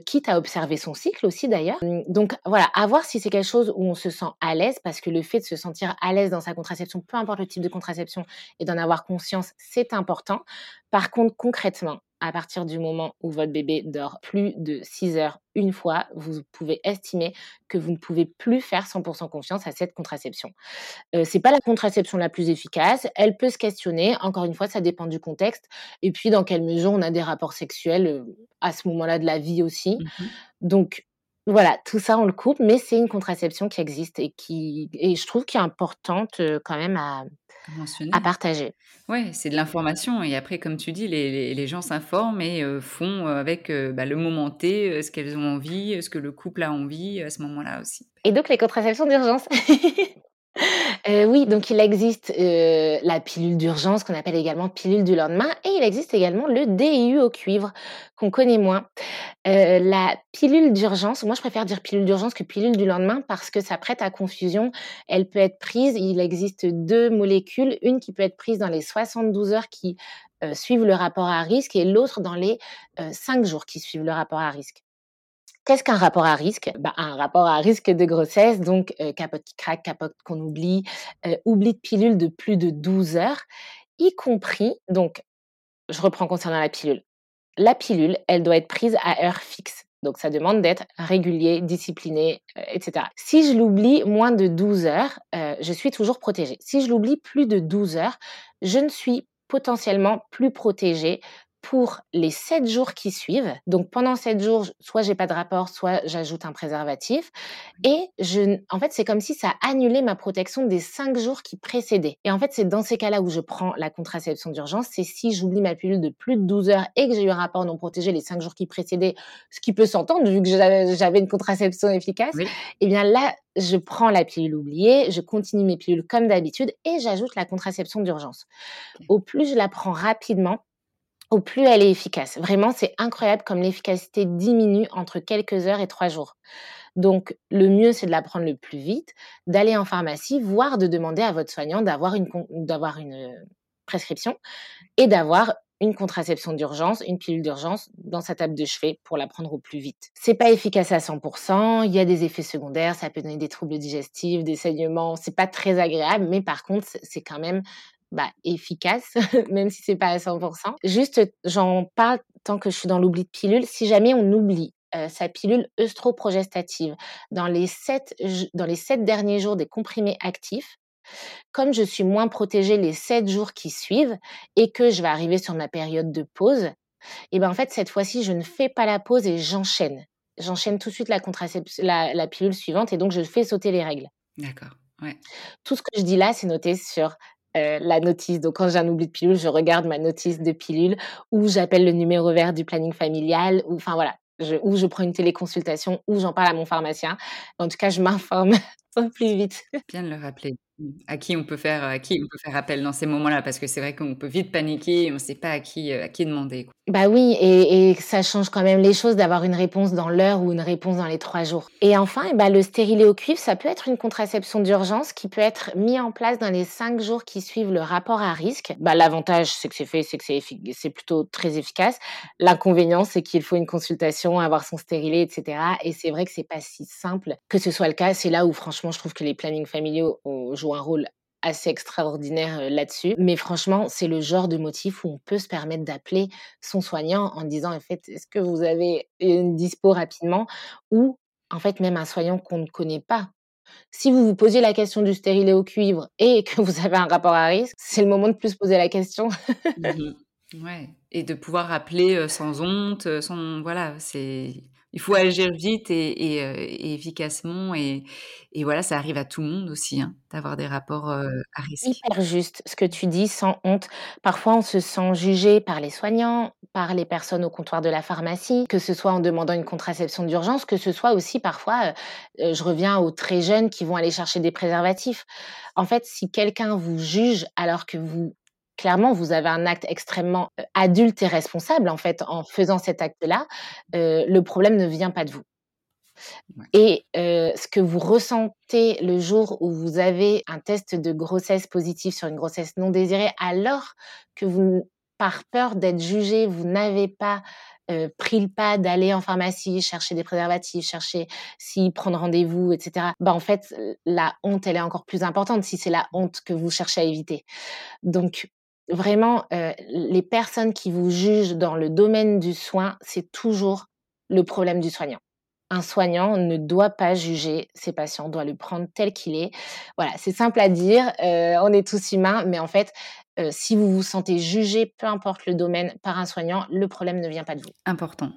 quitte à observer son cycle aussi d'ailleurs. Mmh, donc voilà, à voir si c'est quelque chose où on se sent à l'aise, parce que le fait de se sentir à l'aise dans sa contraception, peu importe le type de contraception, et d'en avoir conscience, c'est important. Par contre, concrètement, à partir du moment où votre bébé dort plus de 6 heures une fois, vous pouvez estimer que vous ne pouvez plus faire 100% confiance à cette contraception. Euh, c'est pas la contraception la plus efficace. Elle peut se questionner. Encore une fois, ça dépend du contexte. Et puis, dans quelle mesure on a des rapports sexuels euh, à ce moment-là de la vie aussi. Mmh Donc, voilà, tout ça on le coupe, mais c'est une contraception qui existe et qui, et je trouve qui est importante euh, quand même à, à partager. Ouais, c'est de l'information et après, comme tu dis, les, les, gens s'informent et euh, font euh, avec bah, le moment T ce qu'elles ont envie, ce que le couple a envie à ce moment-là aussi. Et donc les contraceptions d'urgence. Euh, oui, donc il existe euh, la pilule d'urgence qu'on appelle également pilule du lendemain et il existe également le DIU au cuivre qu'on connaît moins. Euh, la pilule d'urgence, moi je préfère dire pilule d'urgence que pilule du lendemain parce que ça prête à confusion. Elle peut être prise, il existe deux molécules, une qui peut être prise dans les 72 heures qui suivent le rapport à risque et l'autre dans les 5 jours qui suivent le rapport à risque. Qu'est-ce qu'un rapport à risque? Bah, Un rapport à risque de grossesse, donc euh, capote qui craque, capote qu'on oublie, euh, oubli de pilule de plus de 12 heures, y compris, donc je reprends concernant la pilule. La pilule, elle doit être prise à heure fixe. Donc ça demande d'être régulier, discipliné, euh, etc. Si je l'oublie moins de 12 heures, je suis toujours protégée. Si je l'oublie plus de 12 heures, je ne suis potentiellement plus protégée pour les sept jours qui suivent. Donc pendant sept jours, soit j'ai pas de rapport, soit j'ajoute un préservatif. Et je, en fait, c'est comme si ça annulait ma protection des cinq jours qui précédaient. Et en fait, c'est dans ces cas-là où je prends la contraception d'urgence. C'est si j'oublie ma pilule de plus de 12 heures et que j'ai eu un rapport non protégé les cinq jours qui précédaient, ce qui peut s'entendre vu que j'avais une contraception efficace. Et eh bien là, je prends la pilule oubliée, je continue mes pilules comme d'habitude et j'ajoute la contraception d'urgence. Au plus je la prends rapidement, au plus elle est efficace. Vraiment, c'est incroyable comme l'efficacité diminue entre quelques heures et trois jours. Donc, le mieux, c'est de la prendre le plus vite, d'aller en pharmacie, voire de demander à votre soignant d'avoir une, d'avoir une euh, prescription et d'avoir une contraception d'urgence, une pilule d'urgence dans sa table de chevet pour la prendre au plus vite. C'est pas efficace à 100%, il y a des effets secondaires, ça peut donner des troubles digestifs, des saignements, c'est pas très agréable, mais par contre, c'est quand même bah, efficace, même si c'est pas à 100%. Juste, j'en parle tant que je suis dans l'oubli de pilule. Si jamais on oublie euh, sa pilule œstroprogestative dans les sept dans les sept derniers jours des comprimés actifs, comme je suis moins protégée les sept jours qui suivent et que je vais arriver sur ma période de pause, et ben en fait cette fois-ci je ne fais pas la pause et j'enchaîne. J'enchaîne tout de suite la la, la pilule suivante et donc je fais sauter les règles. D'accord. Ouais. Tout ce que je dis là, c'est noté sur euh, la notice. Donc, quand j'ai un oubli de pilule, je regarde ma notice de pilule ou j'appelle le numéro vert du planning familial ou, enfin voilà, je, ou je prends une téléconsultation ou j'en parle à mon pharmacien. En tout cas, je m'informe plus vite. Bien de le rappeler. À qui on peut faire, à qui on peut faire appel dans ces moments-là, parce que c'est vrai qu'on peut vite paniquer, on ne sait pas à qui, euh, à qui demander. Bah oui, et, et, ça change quand même les choses d'avoir une réponse dans l'heure ou une réponse dans les trois jours. Et enfin, bah, le stérilet au cuivre, ça peut être une contraception d'urgence qui peut être mis en place dans les cinq jours qui suivent le rapport à risque. Bah, L'avantage, c'est que c'est fait, c'est que c'est plutôt très efficace. L'inconvénient, c'est qu'il faut une consultation, avoir son stérilet, etc. Et c'est vrai que c'est pas si simple que ce soit le cas. C'est là où, franchement, je trouve que les plannings familiaux jouent un rôle assez extraordinaire là-dessus. Mais franchement, c'est le genre de motif où on peut se permettre d'appeler son soignant en disant, en fait, est-ce que vous avez une dispo rapidement? Ou en fait même un soignant qu'on ne connaît pas. Si vous vous posez la question du stérilet au cuivre et que vous avez un rapport à risque, c'est le moment de plus poser la question. Mmh ouais, et de pouvoir appeler sans honte, sans voilà, c'est il faut agir vite et, euh, efficacement. Et, et, voilà, ça arrive à tout le monde aussi, hein, d'avoir des rapports euh, à risque. Hyper juste ce que tu dis, sans honte. Parfois, on se sent jugé par les soignants, par les personnes au comptoir de la pharmacie, que ce soit en demandant une contraception d'urgence, que ce soit aussi parfois, euh, je reviens aux très jeunes qui vont aller chercher des préservatifs. En fait, si quelqu'un vous juge alors que vous clairement, vous avez un acte extrêmement adulte et responsable, en fait, en faisant cet acte-là. le problème ne vient pas de vous. Et ce que vous ressentez le jour où vous avez un test de grossesse positif sur une grossesse non désirée, alors que vous, par peur d'être jugé, vous n'avez pas pris le pas d'aller en pharmacie, chercher des préservatifs, chercher si prendre rendez-vous, etc. Bah en fait, la honte, elle est encore plus importante si c'est la honte que vous cherchez à éviter. Donc, vraiment, euh, les personnes qui vous jugent dans le domaine du soin, c'est toujours le problème du soignant. Un soignant ne doit pas juger ses patients, doit le prendre tel qu'il est. Voilà, c'est simple à dire, euh, on est tous humains, mais en fait, euh, si vous vous sentez jugé, peu importe le domaine, par un soignant, le problème ne vient pas de vous. Important.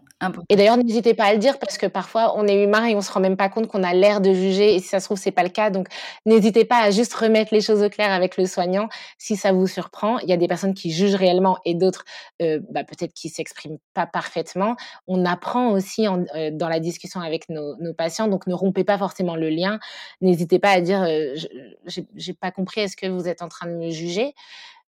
Et d'ailleurs, n'hésitez pas à le dire parce que parfois, on est humain et on se rend même pas compte qu'on a l'air de juger. Et si ça se trouve, c'est pas le cas. Donc, n'hésitez pas à juste remettre les choses au clair avec le soignant si ça vous surprend. Il y a des personnes qui jugent réellement et d'autres, euh, bah, peut-être qui s'expriment pas parfaitement. On apprend aussi euh, dans la discussion avec nos, patients. Donc, ne rompez pas forcément le lien. N'hésitez pas à dire, euh, j'ai pas compris, est-ce que vous êtes en train de me juger?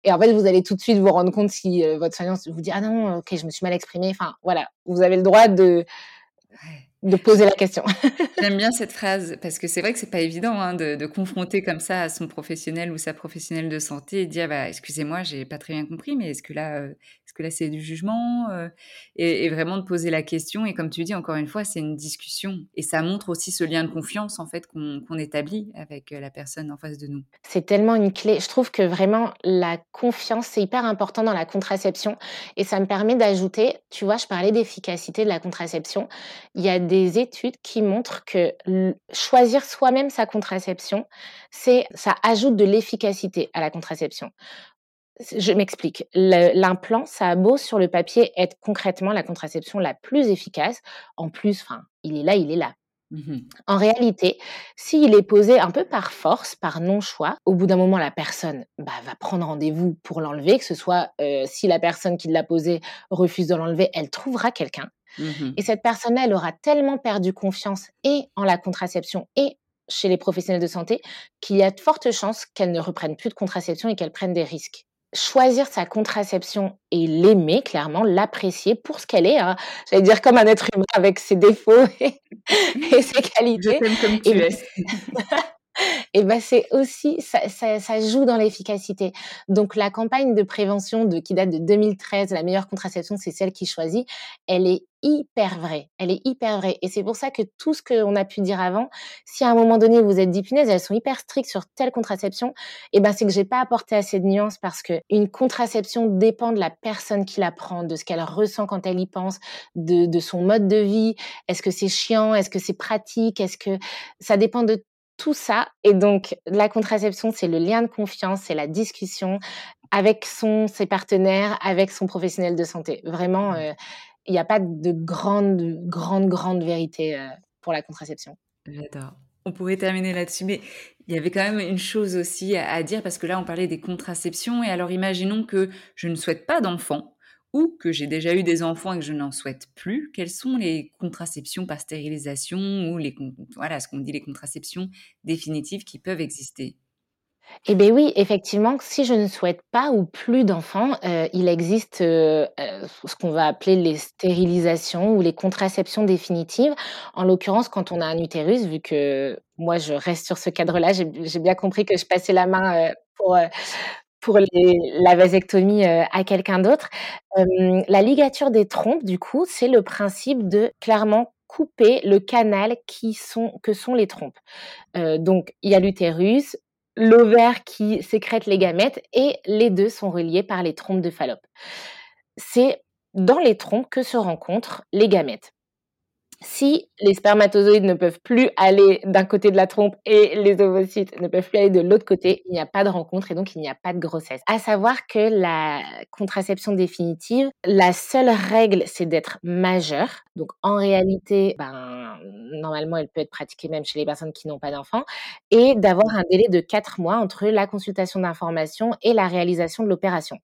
Et en fait, vous allez tout de suite vous rendre compte si euh, votre soignant vous dit ah non, ok, je me suis mal exprimée. Enfin, voilà, vous avez le droit de de poser la question. J'aime bien cette phrase parce que c'est vrai que c'est pas évident hein, de, de, confronter comme ça à son professionnel ou sa professionnelle de santé et dire bah, excusez-moi j'ai pas très bien compris mais est-ce que là euh, est-ce que là c'est du jugement euh, et, et, vraiment de poser la question et comme tu dis encore une fois c'est une discussion et ça montre aussi ce lien de confiance en fait qu'on qu'on établit avec euh, la personne en face de nous. C'est tellement une clé. Je trouve que vraiment la confiance c'est hyper important dans la contraception et ça me permet d'ajouter tu vois je parlais d'efficacité de la contraception il y a des des études qui montrent que choisir soi-même sa contraception, c'est ça ajoute de l'efficacité à la contraception. Je m'explique. L'implant, ça a beau sur le papier être concrètement la contraception la plus efficace. En plus, enfin, il est là, il est là. Mmh en réalité, s'il est posé un peu par force, par non-choix, au bout d'un moment, la personne bah, va prendre rendez-vous pour l'enlever, que ce soit euh, si la personne qui l'a posé refuse de l'enlever, elle trouvera quelqu'un. Mmh et cette personne-là, elle aura tellement perdu confiance et en la contraception et chez les professionnels de santé qu'il y a de fortes chances qu'elle ne reprenne plus de contraception et qu'elle prenne des risques. Choisir sa contraception et l'aimer, clairement, l'apprécier pour ce qu'elle est. Hein. J'allais dire comme un être humain avec ses défauts et, ses qualités. Je t'aime comme tu es. Et ben c'est aussi ça, ça, ça joue dans l'efficacité. Donc la campagne de prévention de qui date de 2013, la meilleure contraception, c'est celle qui choisit. Elle est hyper vraie. Elle est hyper vraie. Et c'est pour ça que tout ce qu'on a pu dire avant, si à un moment donné vous êtes dit punaise, elles sont hyper strictes sur telle contraception, et ben c'est que j'ai pas apporté assez de nuances parce que une contraception dépend de la personne qui la prend, de ce qu'elle ressent quand elle y pense, de, de son mode de vie. Est-ce que c'est chiant? Est-ce que c'est pratique? Est-ce que ça dépend de tout ça. Et donc, la contraception, c'est le lien de confiance, c'est la discussion avec son, ses partenaires, avec son professionnel de santé. Vraiment, mmh. euh, il n'y a pas de grande, grande, grande vérité euh, pour la contraception. J'adore. On pourrait terminer là-dessus, mais il y avait quand même une chose aussi à, à, dire, parce que là, on parlait des contraceptions, et alors imaginons que je ne souhaite pas d'enfant, ou que j'ai déjà eu des enfants et que je n'en souhaite plus, quelles sont les contraceptions par stérilisation ou les, voilà, ce qu'on dit les contraceptions définitives qui peuvent exister? Eh bien oui, effectivement, si je ne souhaite pas ou plus d'enfants, euh, il existe euh, euh, ce qu'on va appeler les stérilisations ou les contraceptions définitives. En l'occurrence, quand on a un utérus, vu que moi je reste sur ce cadre-là, j'ai bien compris que je passais la main pour, pour la vasectomie euh, à quelqu'un d'autre. la ligature des trompes, du coup, c'est le principe de clairement couper le canal qui sont, que sont les trompes. Euh, donc, il y a l'utérus, l'ovaire qui sécrète les gamètes et les deux sont reliés par les trompes de Fallope. C'est dans les trompes que se rencontrent les gamètes. Si les spermatozoïdes ne peuvent plus aller d'un côté de la trompe et les ovocytes ne peuvent plus aller de l'autre côté, il n'y a pas de rencontre et donc il n'y a pas de grossesse. À savoir que la contraception définitive, la seule règle, c'est d'être majeure. Donc en réalité, ben, normalement, elle peut être pratiquée même chez les personnes qui n'ont pas d'enfants et d'avoir un délai de quatre mois entre la consultation d'information et la réalisation de l'opération.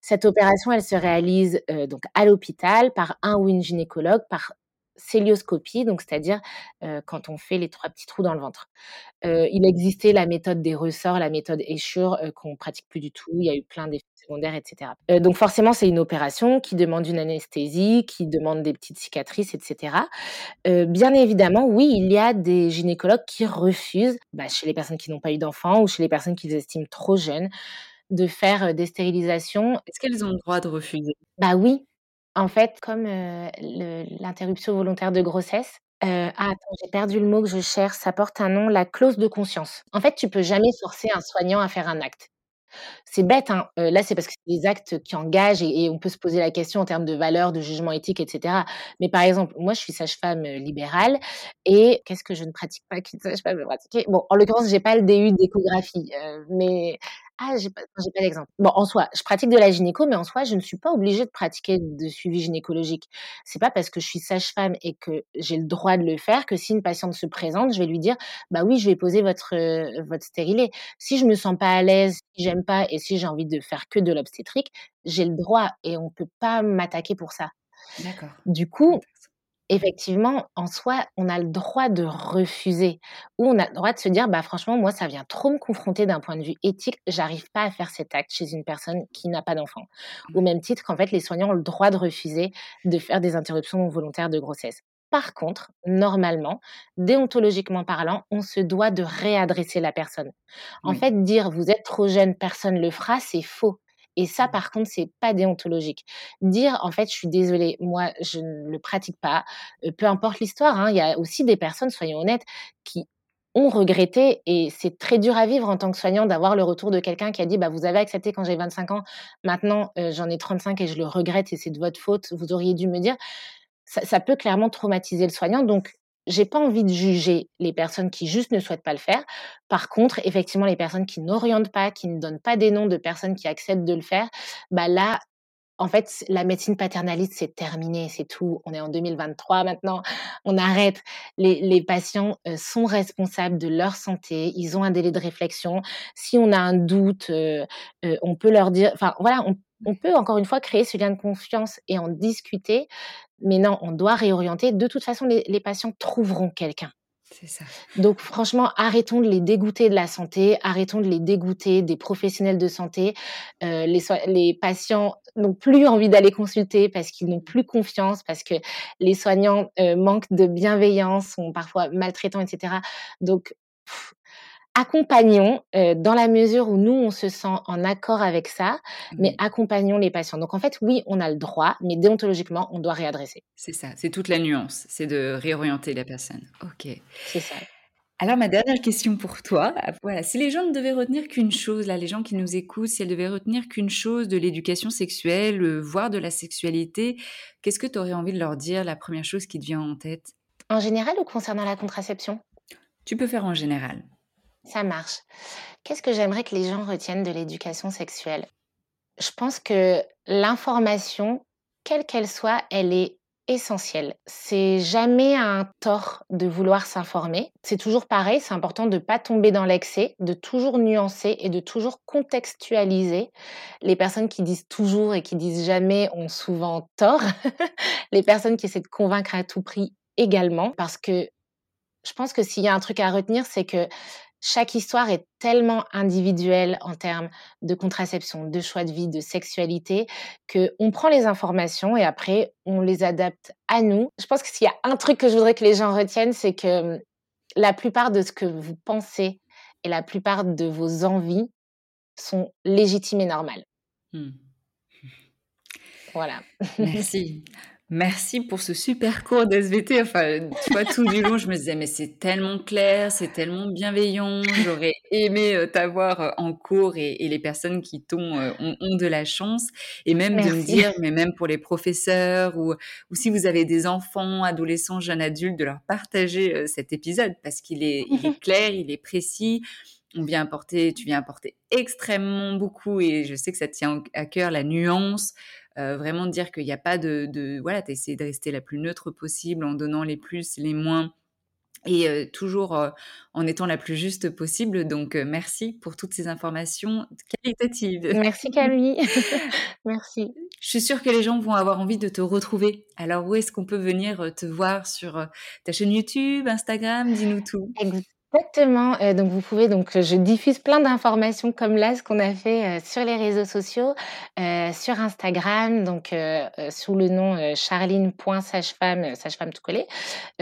Cette opération, elle se réalise euh, donc à l'hôpital par un ou une gynécologue, par célioscopie, donc c'est-à-dire quand on fait les trois petits trous dans le ventre. il existait la méthode des ressorts, la méthode Eschure qu'on pratique plus du tout. Il y a eu plein d'effets secondaires, etc. donc forcément, c'est une opération qui demande une anesthésie, qui demande des petites cicatrices, etc. bien évidemment, oui, il y a des gynécologues qui refusent, bah, chez les personnes qui n'ont pas eu d'enfants ou chez les personnes qu'ils estiment trop jeunes, de faire des stérilisations. Est-ce qu'elles ont le droit de refuser? Bah oui, en fait, comme, l'interruption volontaire de grossesse, ah attends, j'ai perdu le mot que je cherche, ça porte un nom, la clause de conscience. En fait, tu peux jamais forcer un soignant à faire un acte. C'est bête, hein, là, c'est parce que c'est des actes qui engagent et on peut se poser la question en termes de valeurs, de jugement éthique etc. Mais par exemple, moi, je suis sage-femme, libérale et qu'est-ce que je ne pratique pas qu'une sage-femme peut pratiquer? Bon, en l'occurrence, j'ai pas le DU d'échographie, mais ah, j'ai pas, j'ai pas d'exemple. Bon, en soi, je pratique de la gynéco, mais en soi, je ne suis pas obligée de pratiquer de suivi gynécologique. C'est pas parce que je suis sage-femme et que j'ai le droit de le faire que si une patiente se présente, je vais lui dire, bah oui, je vais poser votre euh, votre stérilet. Si je me sens pas à l'aise, si j'aime pas et si j'ai envie de faire que de l'obstétrique, j'ai le droit et on peut pas m'attaquer pour ça. D'accord. Du coup, effectivement, en soi, on a le droit de refuser ou on a le droit de se dire, bah franchement, moi, ça vient trop me confronter d'un point de vue éthique, j'arrive pas à faire cet acte chez une personne qui n'a pas d'enfant. Au même titre qu'en fait, les soignants ont le droit de refuser de faire des interruptions volontaires de grossesse. Par contre, normalement, déontologiquement parlant, on se doit de réadresser la personne. En fait, dire vous êtes trop jeune, personne le fera, c'est faux. Et ça, par contre, c'est pas déontologique. Dire, en fait, je suis désolée, moi, je ne le pratique pas, peu importe l'histoire, hein, il y a aussi des personnes, soyons honnêtes, qui ont regretté et c'est très dur à vivre en tant que soignant d'avoir le retour de quelqu'un qui a dit bah vous avez accepté quand j'ai 25 ans maintenant j'en ai 35 et je le regrette et c'est de votre faute vous auriez dû me dire. Ça, ça peut clairement traumatiser le soignant. Donc j'ai pas envie de juger les personnes qui juste ne souhaitent pas le faire. Par contre, effectivement, les personnes qui n'orientent pas, qui ne donnent pas des noms de personnes qui acceptent de le faire, bah là, en fait, la médecine paternaliste, c'est terminé, c'est tout. On est en 2023 maintenant, on arrête. Les, patients euh, sont responsables de leur santé, ils ont un délai de réflexion. Si on a un doute, euh, euh, on peut leur dire, enfin voilà, on peut encore une fois créer ce lien de confiance et en discuter. Mais non, on doit réorienter. De toute façon, les, patients trouveront quelqu'un. C'est ça. Donc franchement, arrêtons de les dégoûter de la santé, arrêtons de les dégoûter des professionnels de santé. Euh, les, les patients n'ont plus envie d'aller consulter parce qu'ils n'ont plus confiance, parce que les soignants euh, manquent de bienveillance, sont parfois maltraitants, etc. Donc accompagnons euh, dans la mesure où nous, on se sent en accord avec ça, mais Oui. accompagnons les patients. Donc en fait, oui, on a le droit, mais déontologiquement, on doit réadresser. C'est ça, c'est toute la nuance, c'est de réorienter la personne. OK. C'est ça. Alors ma dernière question pour toi, voilà, si les gens ne devaient retenir qu'une chose, là, les gens qui nous écoutent, si elles devaient retenir qu'une chose de l'éducation sexuelle, euh, voire de la sexualité, qu'est-ce que tu aurais envie de leur dire, la première chose qui te vient en tête? En général ou concernant la contraception? Tu peux faire en général. Ça marche. Qu'est-ce que j'aimerais que les gens retiennent de l'éducation sexuelle? Je pense que l'information, quelle qu'elle soit, elle est essentielle. C'est jamais un tort de vouloir s'informer. C'est toujours pareil, c'est important de pas tomber dans l'excès, de toujours nuancer et de toujours contextualiser. Les personnes qui disent toujours et qui disent jamais ont souvent tort. Les personnes qui essaient de convaincre à tout prix également, parce que je pense que s'il y a un truc à retenir, c'est que chaque histoire est tellement individuelle en termes de contraception, de choix de vie, de sexualité, qu'on prend les informations et après, on les adapte à nous. Je pense que s'il y a un truc que je voudrais que les gens retiennent, c'est que la plupart de ce que vous pensez et la plupart de vos envies sont légitimes et normales. Mmh. Voilà. Merci. Merci pour ce super cours d'SVT. Enfin, tu vois, tout du long, je me disais, mais c'est tellement clair, c'est tellement bienveillant. J'aurais aimé euh, t'avoir euh, en cours et, et les personnes qui t'ont euh, ont, ont de la chance. Et même de me dire, mais même pour les professeurs ou, ou si vous avez des enfants, adolescents, jeunes adultes, de leur partager cet épisode parce qu'il est, il est clair, il est précis. On vient apporter, tu viens apporter extrêmement beaucoup et je sais que ça tient à cœur la nuance, euh, vraiment dire qu'il n'y a pas de, de voilà, tu essaies de rester la plus neutre possible en donnant les plus, les moins et euh, toujours euh, en étant la plus juste possible. Donc euh, merci pour toutes ces informations qualitatives. Merci Camille. Merci. Je suis sûre que les gens vont avoir envie de te retrouver. Alors où est-ce qu'on peut venir te voir sur ta chaîne YouTube, Instagram? Dis-nous tout. Exactement. Euh, donc vous pouvez donc euh, je diffuse plein d'informations comme là ce qu'on a fait euh, sur les réseaux sociaux, euh, sur Instagram donc sous le nom charline.sagefemme sagefemme tout collé.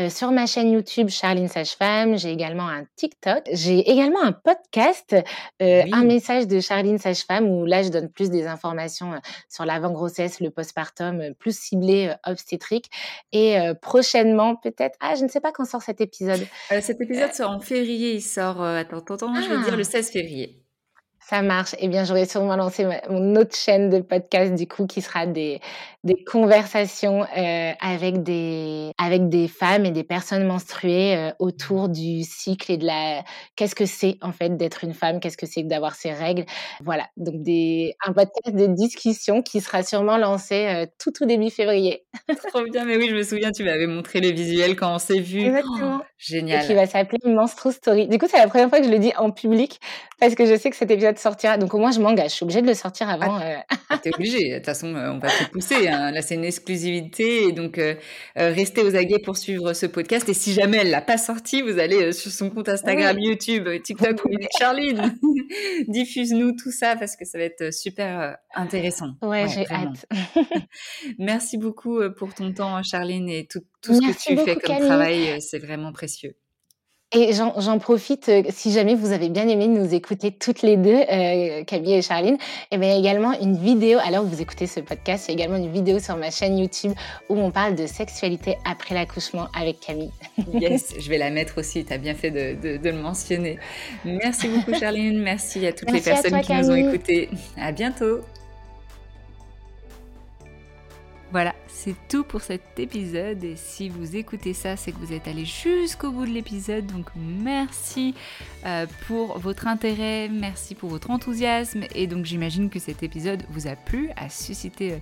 Sur ma chaîne YouTube Charline Sagefemme, j'ai également un TikTok, j'ai également un podcast, Oui. un message de Charline Sagefemme où là je donne plus des informations sur l'avant-grossesse, le postpartum, plus ciblé obstétrique et prochainement peut-être ah je ne sais pas quand sort cet épisode. Cet épisode sort en février. Il sort, euh, attends, attends, attends, je vais dire le Ah. 16 février. Ça marche. Eh bien, j'aurai sûrement lancé ma- mon autre chaîne de podcast, du coup, qui sera des, des conversations euh, avec, des, avec des femmes et des personnes menstruées euh, autour du cycle et de la... Qu'est-ce que c'est, en fait, d'être une femme? Qu'est-ce que c'est que d'avoir ses règles? Voilà. Donc, des, un podcast de discussion qui sera sûrement lancé euh, tout au début février. Trop bien, mais oui, je me souviens, tu m'avais montré les visuels quand on s'est vu. Exactement. Oh, Et qui génial. va s'appeler Menstru Story. Du coup, c'est la première fois que je le dis en public parce que je sais que cet épisode sortira. Donc, au moins, je m'engage. Je suis obligée de le sortir avant. euh, Ah, T'es obligé. De toute façon, euh, on va te pousser. hein. Là, c'est une exclusivité. Et donc, euh, restez aux aguets pour suivre ce podcast. Et si jamais elle l'a pas sorti, vous allez sur son compte Instagram, Oui. YouTube, TikTok, est Charline. Diffuse-nous tout ça parce que ça va être super intéressant. Ouais, Ouais, j'ai hâte. Merci beaucoup pour ton temps, Charline, et tout, tout ce que tu fais comme Camille. travail. C'est vraiment précieux. Et j'en profite, euh, si jamais vous avez bien aimé nous écouter toutes les deux, euh, Camille et Charline, et bien il y a également une vidéo, alors vous écoutez ce podcast, il y a également une vidéo sur ma chaîne YouTube où on parle de sexualité après l'accouchement avec Camille. Yes, je vais la mettre aussi. Tu as bien fait de, de- de le mentionner. Merci beaucoup, Charline. Merci à toutes Merci les personnes toi, qui nous ont écoutés. À bientôt. Voilà, c'est tout pour cet épisode. Et si vous écoutez ça, c'est que vous êtes allé jusqu'au bout de l'épisode. Donc merci euh, pour votre intérêt, merci pour votre enthousiasme. Et donc j'imagine que cet épisode vous a plu, a suscité euh,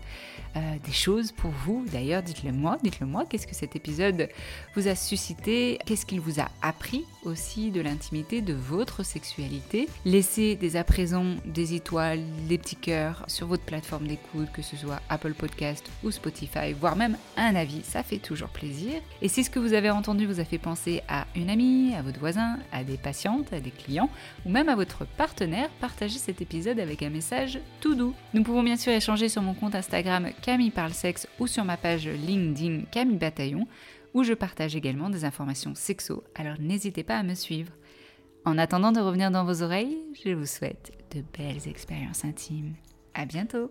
euh, des choses pour vous. D'ailleurs, dites-le moi, dites-le moi, qu'est-ce que cet épisode vous a suscité, qu'est-ce qu'il vous a appris aussi de l'intimité de votre sexualité? Laissez dès à présent des étoiles, des petits cœurs sur votre plateforme d'écoute, que ce soit Apple Podcast ou Spotify, voire même un avis, ça fait toujours plaisir. Et si ce que vous avez entendu vous a fait penser à une amie, à votre voisin, à des patientes, à des clients, ou même à votre partenaire, partagez cet épisode avec un message tout doux. Nous pouvons bien sûr échanger sur mon compte Instagram Camille Parle ou sur ma page LinkedIn Camille Bataillon, où je partage également des informations sexo, alors n'hésitez pas à me suivre. En attendant de revenir dans vos oreilles, je vous souhaite de belles expériences intimes. À bientôt!